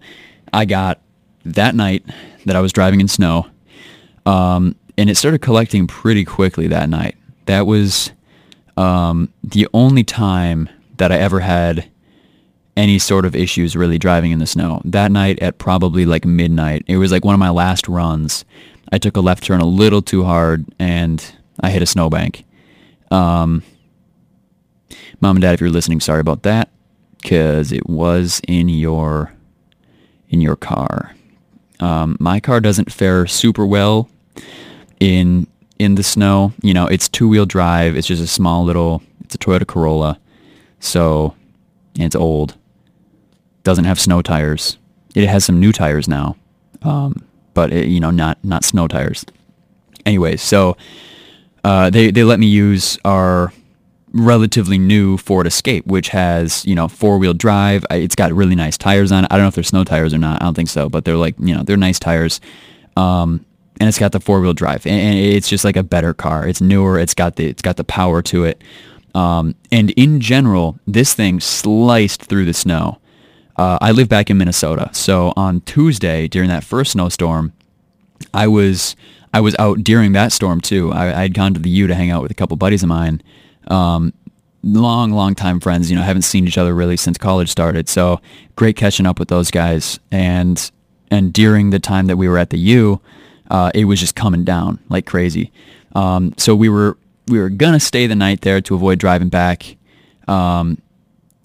I got that night that I was driving in snow, um, and it started collecting pretty quickly that night. That was um, the only time that I ever had any sort of issues really driving in the snow. That night at probably like midnight, it was like one of my last runs. I took a left turn a little too hard and I hit a snowbank. Um, Mom and Dad, if you're listening, sorry about that because it was in your in your car. Um, my car doesn't fare super well in in the snow. You know, it's two wheel drive. It's just a small little. It's a Toyota Corolla, so it's old. Doesn't have snow tires. It has some new tires now, um, but it, you know, not not snow tires. Anyways, so uh, they they let me use our relatively new Ford Escape, which has, you know, four-wheel drive. It's got really nice tires on it. I don't know if they're snow tires or not. I don't think so, but they're like, you know, they're nice tires. Um, and it's got the four wheel drive, and it's just like a better car. It's newer. It's got the it's got the power to it. Um, and in general, this thing sliced through the snow. Uh, I live back in Minnesota, so on Tuesday during that first snowstorm, I was I was out during that storm too. I had gone to the U to hang out with a couple buddies of mine, um, long long time friends. You know, haven't seen each other really since college started. So great catching up with those guys. And and during the time that we were at the U, uh, it was just coming down like crazy. Um, so we were we were gonna stay the night there to avoid driving back. Um,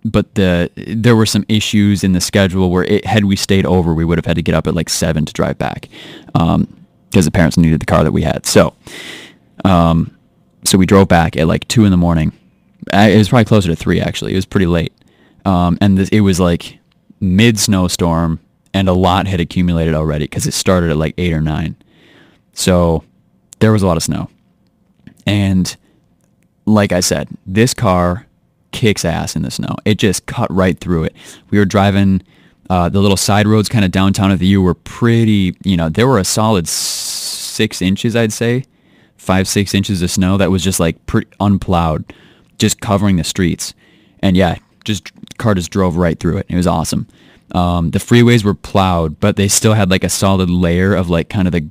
but the there were some issues in the schedule where it, had we stayed over, we would have had to get up at like seven to drive back Um because um, the parents needed the car that we had. So, um, so we drove back at like two in the morning. It was probably closer to three actually. It was pretty late, um, and this, it was like mid snowstorm, and a lot had accumulated already because it started at like eight or nine. So there was a lot of snow, and like I said, this car kicks ass in the snow. It just cut right through it. We were driving uh, the little side roads kind of downtown of the U were pretty, you know, there were a solid six inches, I'd say, five, six inches of snow that was just like pretty unplowed, just covering the streets. And yeah, just car just drove right through it. It was awesome. Um, the freeways were plowed, but they still had like a solid layer of like kind of the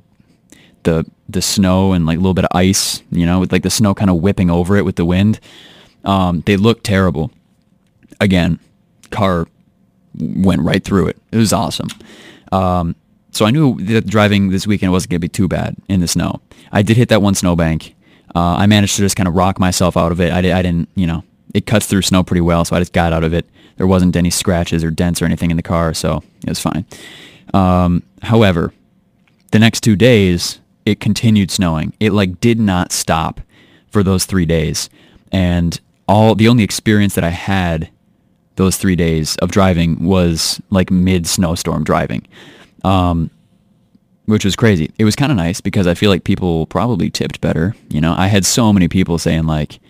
the the snow and like a little bit of ice, you know, with like the snow kind of whipping over it with the wind. Um, they looked terrible. Again, car went right through it. It was awesome. Um, so I knew that driving this weekend wasn't going to be too bad in the snow. I did hit that one snowbank. Uh, I managed to just kind of rock myself out of it. I, I didn't, you know, it cuts through snow pretty well, so I just got out of it. There wasn't any scratches or dents or anything in the car, so it was fine. Um, however, the next two days, it continued snowing. It like did not stop for those three days. And all the only experience that I had those three days of driving was like mid snowstorm driving, um, which was crazy. It was kind of nice because I feel like people probably tipped better. You know, I had so many people saying like,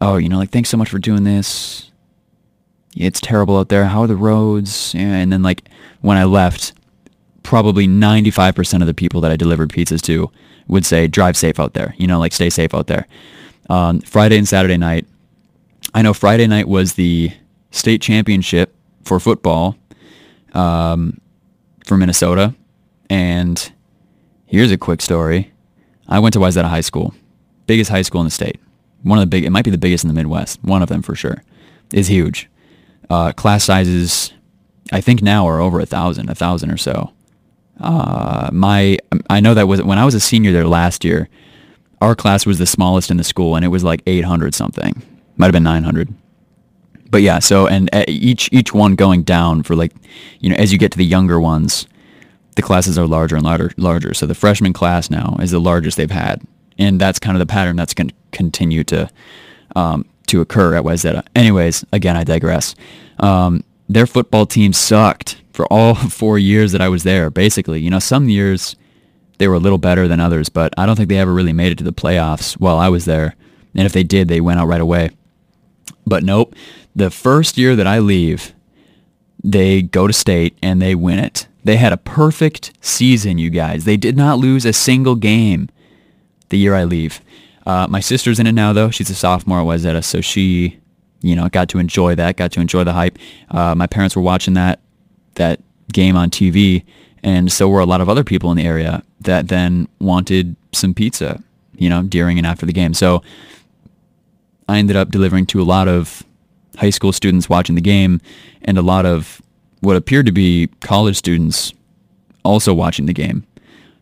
"Oh, you know, like thanks so much for doing this. It's terrible out there. How are the roads?" And then like when I left, probably 95% of the people that I delivered pizzas to would say, "Drive safe out there." You know, like stay safe out there. Um, Friday and Saturday night, I know Friday night was the state championship for football um, for Minnesota. And here's a quick story. I went to Wayzata High School, biggest high school in the state. One of the big, it might be the biggest in the Midwest. One of them for sure. Is huge. Uh, class sizes, I think now are over a thousand, a thousand or so. Uh, my, I know that was when I was a senior there last year. Our class was the smallest in the school, and it was like 800 something. Might have been 900 but yeah, so and uh, each each one going down for like, you know, as you get to the younger ones, the classes are larger and larger. Larger. So the freshman class now is the largest they've had, and that's kind of the pattern that's going to continue to um, to occur at Wayzata. Anyways, again, I digress. Um, their football team sucked for all four years that I was there. Basically, you know, some years they were a little better than others, but I don't think they ever really made it to the playoffs while I was there. And if they did, they went out right away. But nope, the first year that I leave, they go to state and they win it. They had a perfect season, you guys. They did not lose a single game the year I leave. Uh, my sister's in it now, though. She's a sophomore at Wayzata, so she, you know, got to enjoy that, got to enjoy the hype. Uh, my parents were watching that that game on TV, and so were a lot of other people in the area that then wanted some pizza, you know, during and after the game. So I ended up delivering to a lot of high school students watching the game and a lot of what appeared to be college students also watching the game.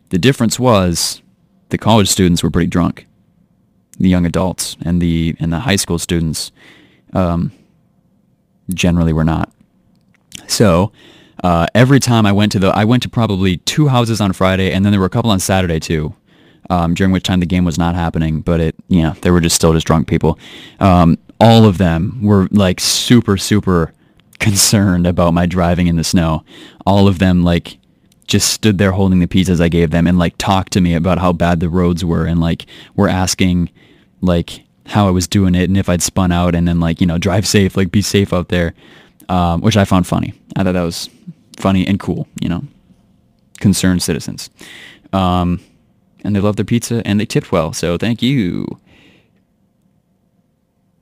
The difference was the college students were pretty drunk, the young adults, and the and the high school students um, generally were not. So uh, every time I went to the, I went to probably two houses on Friday, and then there were a couple on Saturday too. Um, during which time the game was not happening, but it, you know, they were just still just drunk people. Um, all of them were like super, super concerned about my driving in the snow. All of them like just stood there holding the pizzas I gave them and like talked to me about how bad the roads were and like were asking like how I was doing it and if I'd spun out and then like, you know, drive safe, like be safe out there, um, which I found funny. I thought that was funny and cool, you know, concerned citizens. Um, and they loved their pizza and they tipped well. So thank you.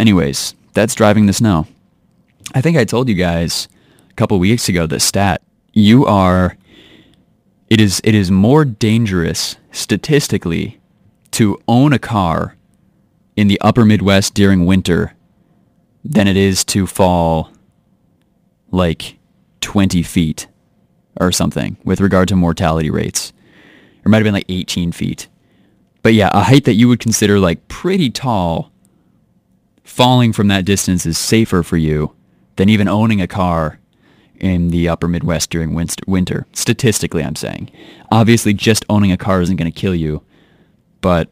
Anyways, that's driving the snow. I think I told you guys a couple weeks ago the stat. You are it is it is more dangerous statistically to own a car in the upper Midwest during winter than it is to fall like 20 feet or something with regard to mortality rates. It might have been like 18 feet. But yeah, a height that you would consider like pretty tall, falling from that distance is safer for you than even owning a car in the upper Midwest during winter. Statistically, I'm saying. Obviously, just owning a car isn't going to kill you. But,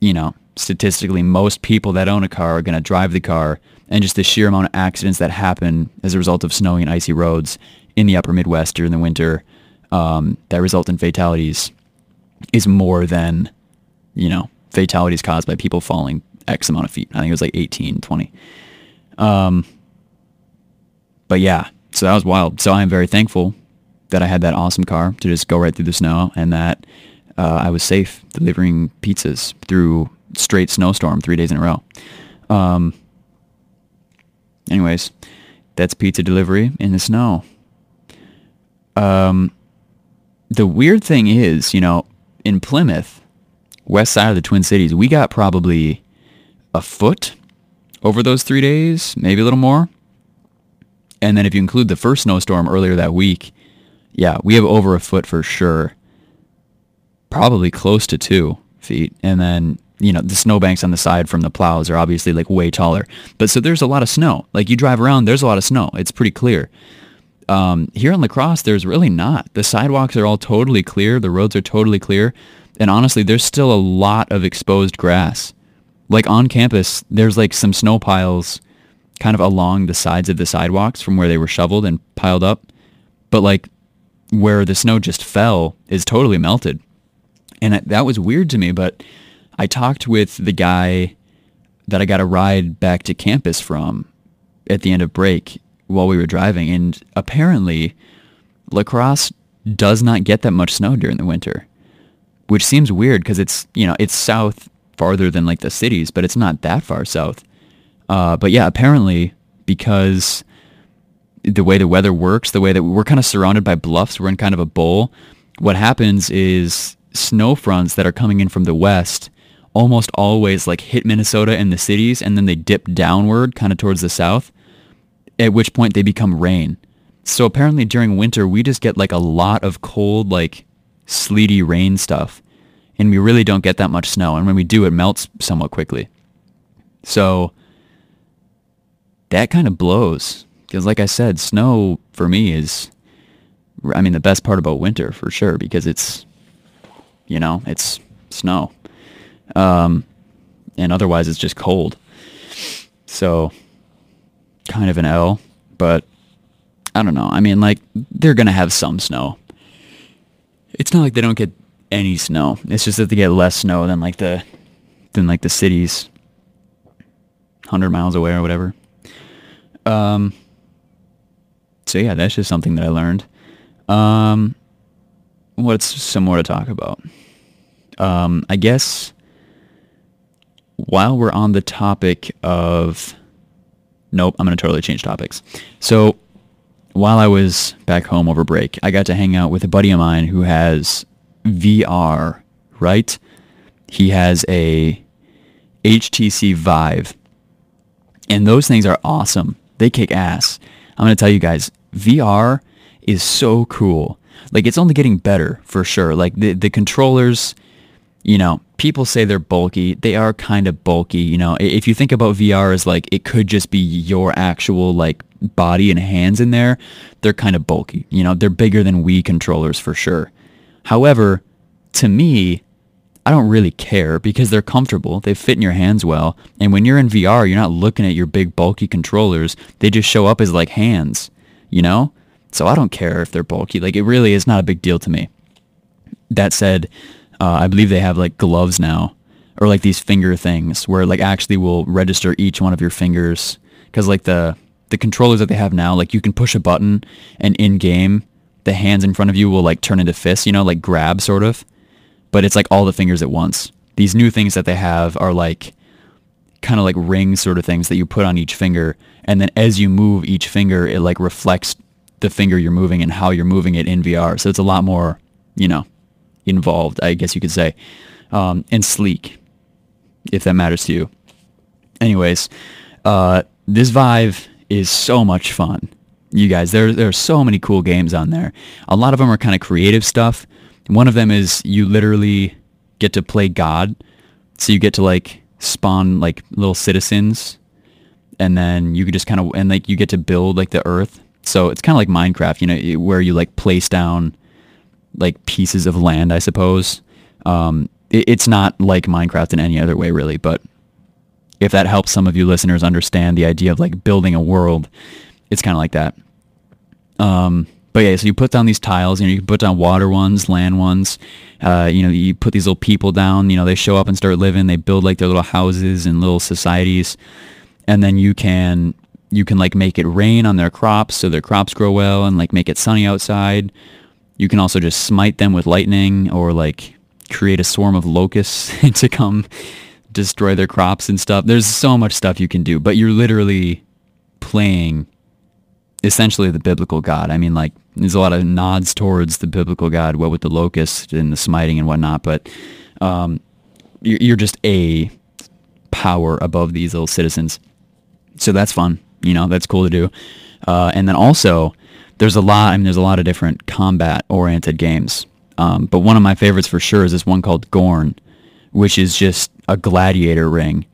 you know, statistically, most people that own a car are going to drive the car. And just the sheer amount of accidents that happen as a result of snowy and icy roads in the upper Midwest during the winter um, that result in fatalities is more than, you know, fatalities caused by people falling X amount of feet. I think it was like 18, 20. Um, but yeah, so that was wild. So I am very thankful that I had that awesome car to just go right through the snow and that uh, I was safe delivering pizzas through straight snowstorm three days in a row. Um, anyways, that's pizza delivery in the snow. Um, the weird thing is, you know, in Plymouth, west side of the Twin Cities, we got probably a foot over those three days, maybe a little more. And then if you include the first snowstorm earlier that week, yeah, we have over a foot for sure. Probably close to two feet. And then, you know, the snowbanks on the side from the plows are obviously like way taller. But so there's a lot of snow. Like you drive around, there's a lot of snow. It's pretty clear. Um, here in La Crosse there's really not. The sidewalks are all totally clear. The roads are totally clear. And honestly, there's still a lot of exposed grass. Like on campus, there's like some snow piles kind of along the sides of the sidewalks from where they were shoveled and piled up. But like where the snow just fell is totally melted. And that was weird to me, but I talked with the guy that I got a ride back to campus from at the end of break while we were driving. And apparently La Crosse does not get that much snow during the winter, which seems weird because it's, you know, it's south farther than like the cities, but it's not that far south. Uh, but yeah, apparently because the way the weather works, the way that we're kind of surrounded by bluffs, we're in kind of a bowl. What happens is snow fronts that are coming in from the west almost always like hit Minnesota and the cities and then they dip downward kind of towards the south, at which point they become rain. So apparently during winter, we just get like a lot of cold, like sleety rain stuff. And we really don't get that much snow. And when we do, it melts somewhat quickly. So that kind of blows because like I said, snow for me is, I mean, the best part about winter for sure because it's, you know, it's snow. Um, and otherwise it's just cold. So kind of an L, but I don't know. I mean, like they're going to have some snow. It's not like they don't get any snow. It's just that they get less snow than like the, than like the cities 100 miles away or whatever. Um, so yeah, that's just something that I learned. Um, what's some more to talk about? Um, I guess while we're on the topic of, nope, I'm going to totally change topics. So while I was back home over break, I got to hang out with a buddy of mine who has VR, right? He has a HTC Vive. And those things are awesome. They kick ass. I'm going to tell you guys, VR is so cool. Like it's only getting better for sure. Like the the controllers, you know, people say they're bulky. They are kind of bulky, you know. If you think about VR as like it could just be your actual like body and hands in there, they're kind of bulky. You know, they're bigger than Wii controllers for sure. However, to me, I don't really care because they're comfortable. They fit in your hands well. And when you're in VR, you're not looking at your big bulky controllers. They just show up as like hands, you know? So I don't care if they're bulky. Like it really is not a big deal to me. That said, uh, I believe they have like gloves now or like these finger things where like actually will register each one of your fingers. Cause like the, the controllers that they have now, like you can push a button and in game, the hands in front of you will like turn into fists, you know, like grab sort of but it's like all the fingers at once. These new things that they have are like kind of like rings sort of things that you put on each finger and then as you move each finger it like reflects the finger you're moving and how you're moving it in VR. So it's a lot more, you know, involved, I guess you could say, um, and sleek, if that matters to you. Anyways, uh, this Vive is so much fun. You guys, there, there are so many cool games on there. A lot of them are kind of creative stuff. One of them is you literally get to play God. So you get to like spawn like little citizens and then you could just kind of, and like you get to build like the earth. So it's kind of like Minecraft, you know, where you like place down like pieces of land, I suppose. Um, it, it's not like Minecraft in any other way really, but if that helps some of you listeners understand the idea of like building a world, it's kind of like that. Um, but yeah, so you put down these tiles, you know, you can put down water ones, land ones. Uh, you know, you put these little people down. You know, they show up and start living. They build like their little houses and little societies, and then you can you can like make it rain on their crops so their crops grow well and like make it sunny outside. You can also just smite them with lightning or like create a swarm of locusts to come destroy their crops and stuff. There's so much stuff you can do, but you're literally playing essentially the biblical God. I mean, like there's a lot of nods towards the biblical God, what with the locust and the smiting and whatnot, but um, you're just a power above these little citizens. So that's fun. You know, that's cool to do. Uh, and then also, there's a lot. I mean, there's a lot of different combat-oriented games. Um, but one of my favorites for sure is this one called Gorn, which is just a gladiator ring.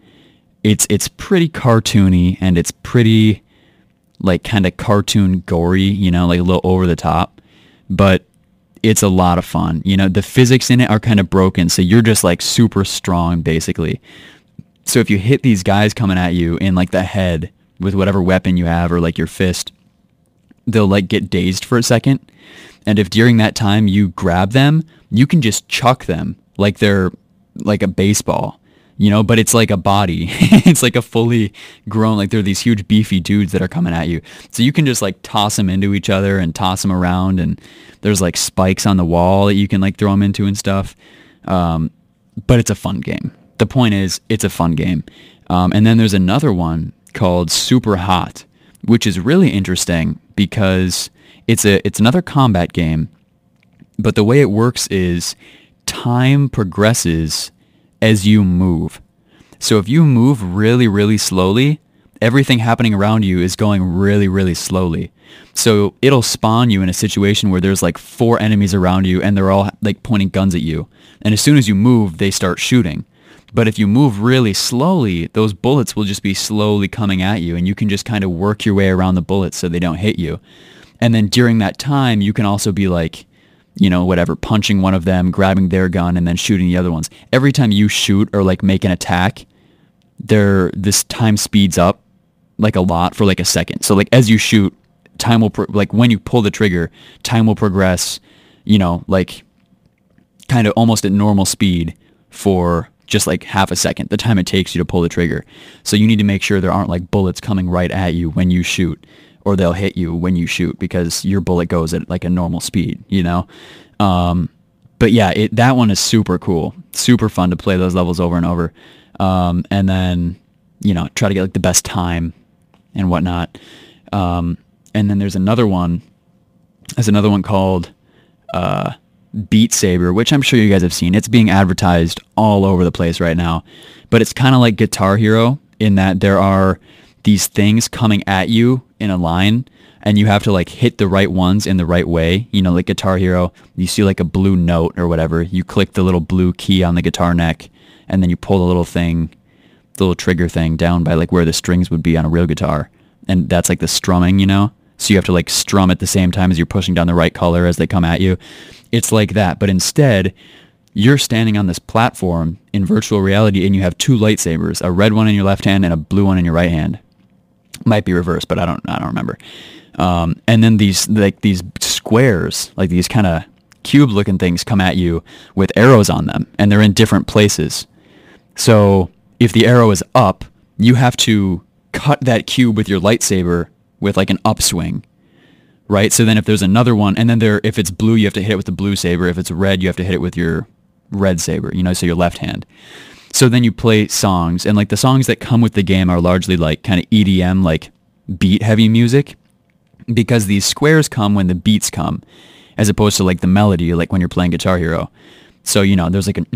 It's it's pretty cartoony and it's pretty like kind of cartoon gory, you know, like a little over the top, but it's a lot of fun. You know, the physics in it are kind of broken, so you're just like super strong basically. So if you hit these guys coming at you in like the head with whatever weapon you have or like your fist, they'll like get dazed for a second. And if during that time you grab them, you can just chuck them like they're like a baseball you know, but it's like a body. it's like a fully grown, like they're these huge beefy dudes that are coming at you. So you can just like toss them into each other and toss them around and there's like spikes on the wall that you can like throw them into and stuff. Um, but it's a fun game. The point is it's a fun game. Um, and then there's another one called Superhot, which is really interesting because it's a, it's another combat game, but the way it works is time progresses as you move. So if you move really, really slowly, everything happening around you is going really, really slowly. So it'll spawn you in a situation where there's like four enemies around you and they're all like pointing guns at you. And as soon as you move, they start shooting. But if you move really slowly, those bullets will just be slowly coming at you and you can just kind of work your way around the bullets so they don't hit you. And then during that time, you can also be like, you know, whatever, punching one of them, grabbing their gun, and then shooting the other ones. Every time you shoot or like make an attack, there this time speeds up like a lot for like a second. So like as you shoot, time will pro- like when you pull the trigger, time will progress. You know, like kind of almost at normal speed for just like half a second, the time it takes you to pull the trigger. So you need to make sure there aren't like bullets coming right at you when you shoot or they'll hit you when you shoot because your bullet goes at like a normal speed, you know? Um, but yeah, it, that one is super cool. Super fun to play those levels over and over. Um, and then, you know, try to get like the best time and whatnot. Um, and then there's another one. There's another one called uh, Beat Saber, which I'm sure you guys have seen. It's being advertised all over the place right now. But it's kind of like Guitar Hero in that there are these things coming at you in a line and you have to like hit the right ones in the right way. You know, like Guitar Hero, you see like a blue note or whatever. You click the little blue key on the guitar neck and then you pull the little thing, the little trigger thing down by like where the strings would be on a real guitar. And that's like the strumming, you know? So you have to like strum at the same time as you're pushing down the right color as they come at you. It's like that. But instead, you're standing on this platform in virtual reality and you have two lightsabers, a red one in your left hand and a blue one in your right hand might be reversed, but I don't I don't remember. Um, and then these like these squares, like these kind of cube looking things come at you with arrows on them and they're in different places. So if the arrow is up, you have to cut that cube with your lightsaber with like an upswing. Right? So then if there's another one and then there if it's blue you have to hit it with the blue saber, if it's red you have to hit it with your red saber, you know, so your left hand. So then you play songs, and like the songs that come with the game are largely like kind of EDM, like beat heavy music, because these squares come when the beats come, as opposed to like the melody, like when you're playing Guitar Hero. So you know, there's like an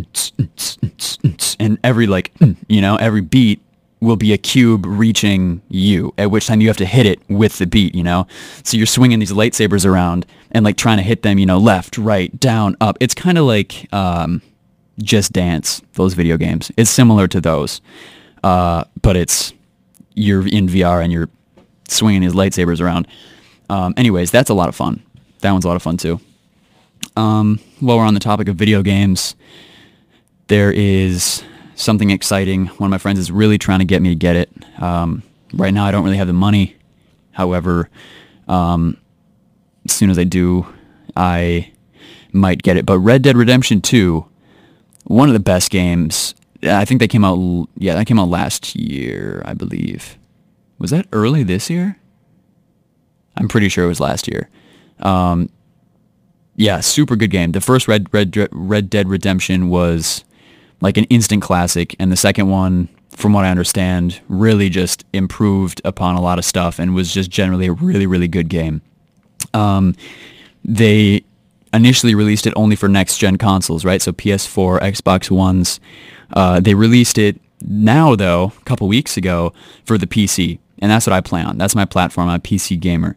and every like you know every beat will be a cube reaching you, at which time you have to hit it with the beat, you know? So you're swinging these lightsabers around and like trying to hit them, you know, left, right, down, up. It's kind of like um, Just Dance, those video games. It's similar to those, uh, but it's, you're in VR and you're swinging these lightsabers around. Um, anyways, that's a lot of fun. That one's a lot of fun too. Um, while we're on the topic of video games, there is something exciting. One of my friends is really trying to get me to get it. Um, right now, I don't really have the money. However, um, as soon as I do, I might get it. But Red Dead Redemption 2, one of the best games. I think they came out. Yeah, that came out last year, I believe. Was that early this year? I'm pretty sure it was last year. Um, yeah, super good game. The first Red Red Red Dead Redemption was like an instant classic. And the second one, from what I understand, really just improved upon a lot of stuff and was just generally a really, really good game. Um, they initially released it only for next gen consoles, right? So PS4, Xbox Ones. Uh, they released it now, though, a couple weeks ago for the PC. And that's what I play on. That's my platform. I'm a PC gamer.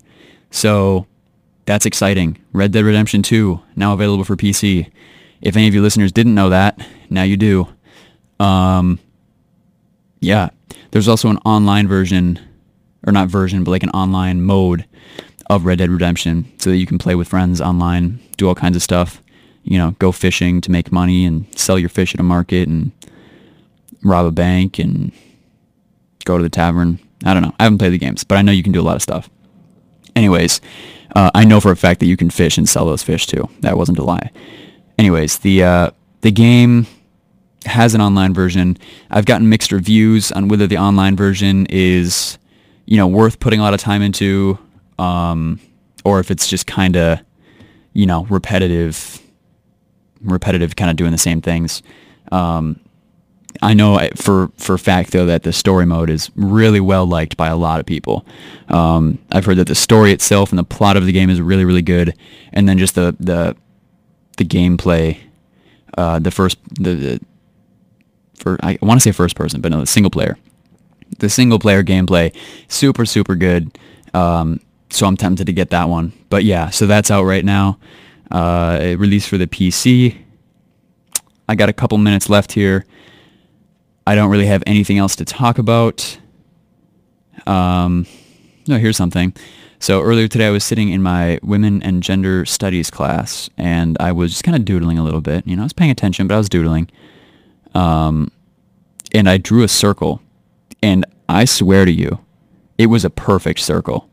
So that's exciting. Red Dead Redemption 2, now available for PC. If any of you listeners didn't know that, now you do. Um, yeah, there's also an online version, or not version, but like an online mode of Red Dead Redemption, so that you can play with friends online, do all kinds of stuff. You know, go fishing to make money and sell your fish at a market and rob a bank and go to the tavern. I don't know. I haven't played the games, but I know you can do a lot of stuff. Anyways, uh, I know for a fact that you can fish and sell those fish too. That wasn't a lie anyways, the uh, the game has an online version. I've gotten mixed reviews on whether the online version is, you know, worth putting a lot of time into, um, or if it's just kind of, you know, repetitive, repetitive, kind of doing the same things. Um, I know for for fact though that the story mode is really well liked by a lot of people. Um, I've heard that the story itself and the plot of the game is really really good, and then just the the the gameplay, uh, the first the, the for I want to say first person, but no, the single player. The single player gameplay, super super good. Um, so I'm tempted to get that one. But yeah, so that's out right now. Uh, it released for the PC. I got a couple minutes left here. I don't really have anything else to talk about. Um, no, here's something. So earlier today, I was sitting in my women and gender studies class, and I was just kind of doodling a little bit. You know, I was paying attention, but I was doodling. Um, and I drew a circle, and I swear to you, it was a perfect circle.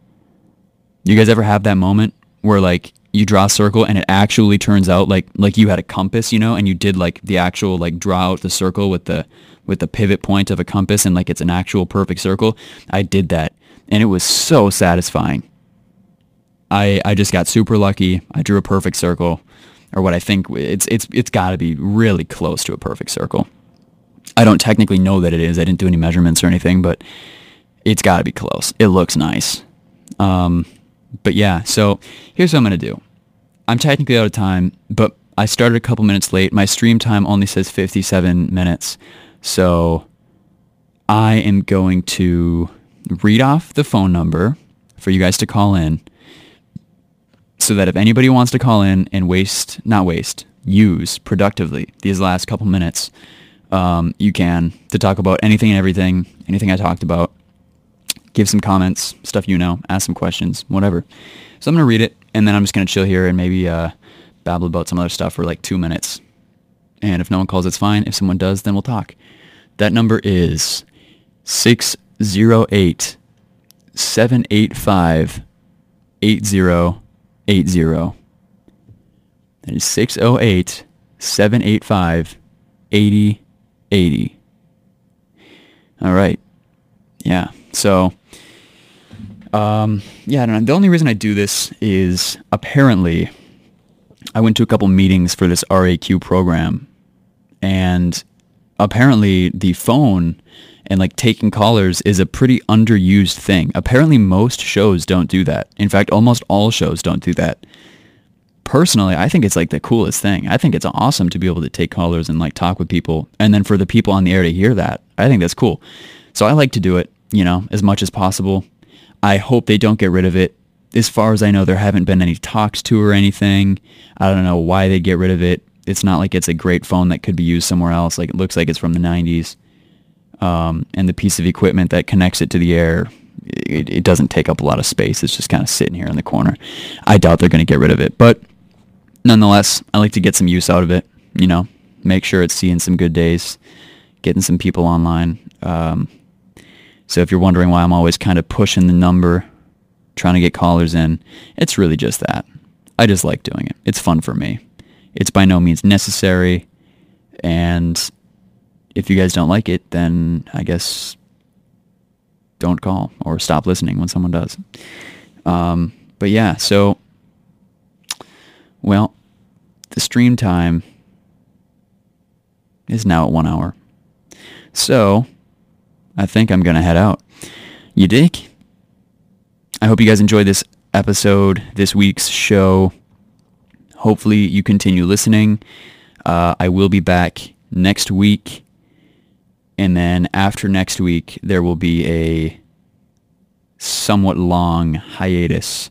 You guys ever have that moment where like you draw a circle and it actually turns out like like you had a compass, you know, and you did like the actual like draw out the circle with the with the pivot point of a compass and like it's an actual perfect circle. I did that and it was so satisfying. I I just got super lucky. I drew a perfect circle, or what I think it's it's it's got to be really close to a perfect circle. I don't technically know that it is. I didn't do any measurements or anything, but it's got to be close. It looks nice. Um, but yeah, so here's what I'm gonna do. I'm technically out of time, but I started a couple minutes late. My stream time only says 57 minutes, so I am going to read off the phone number for you guys to call in so that if anybody wants to call in and waste, not waste, use productively these last couple minutes, um, you can to talk about anything and everything, anything I talked about. Give some comments, stuff you know, ask some questions, whatever. So I'm going to read it, and then I'm just going to chill here and maybe uh, babble about some other stuff for like two minutes. And if no one calls, it's fine. If someone does, then we'll talk. That number is 608 785 80 80. That is 608 785 8080. All right. Yeah. So, um, yeah, know. The only reason I do this is apparently I went to a couple meetings for this RAQ program and apparently the phone and like taking callers is a pretty underused thing. Apparently most shows don't do that. In fact, almost all shows don't do that. Personally, I think it's like the coolest thing. I think it's awesome to be able to take callers and like talk with people and then for the people on the air to hear that. I think that's cool. So I like to do it, you know, as much as possible. I hope they don't get rid of it. As far as I know, there haven't been any talks to or anything. I don't know why they get rid of it. It's not like it's a great phone that could be used somewhere else. Like it looks like it's from the 90s. Um, and the piece of equipment that connects it to the air, it, it doesn't take up a lot of space. It's just kind of sitting here in the corner. I doubt they're going to get rid of it. But nonetheless, I like to get some use out of it. You know, make sure it's seeing some good days, getting some people online. Um, so if you're wondering why I'm always kind of pushing the number, trying to get callers in, it's really just that. I just like doing it. It's fun for me. It's by no means necessary. And if you guys don't like it, then I guess don't call or stop listening when someone does. Um, but yeah, so, well, the stream time is now at one hour. So, I think I'm going to head out. You dig? I hope you guys enjoyed this episode, this week's show. Hopefully you continue listening. Uh, I will be back next week. And then after next week, there will be a somewhat long hiatus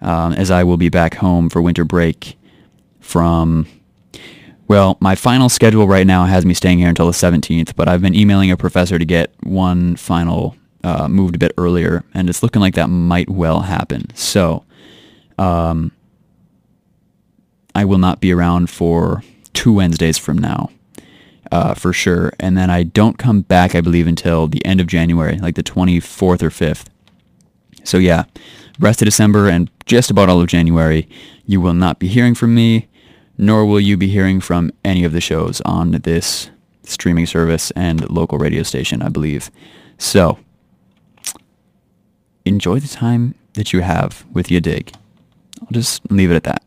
um, as I will be back home for winter break from well, my final schedule right now has me staying here until the 17th, but I've been emailing a professor to get one final uh, moved a bit earlier, and it's looking like that might well happen. So, um, I will not be around for two Wednesdays from now, uh, for sure. And then I don't come back, I believe, until the end of January, like the 24th or 5th. So yeah, rest of December and just about all of January, you will not be hearing from me nor will you be hearing from any of the shows on this streaming service and local radio station, I believe. So, enjoy the time that you have with Yadig. I'll just leave it at that.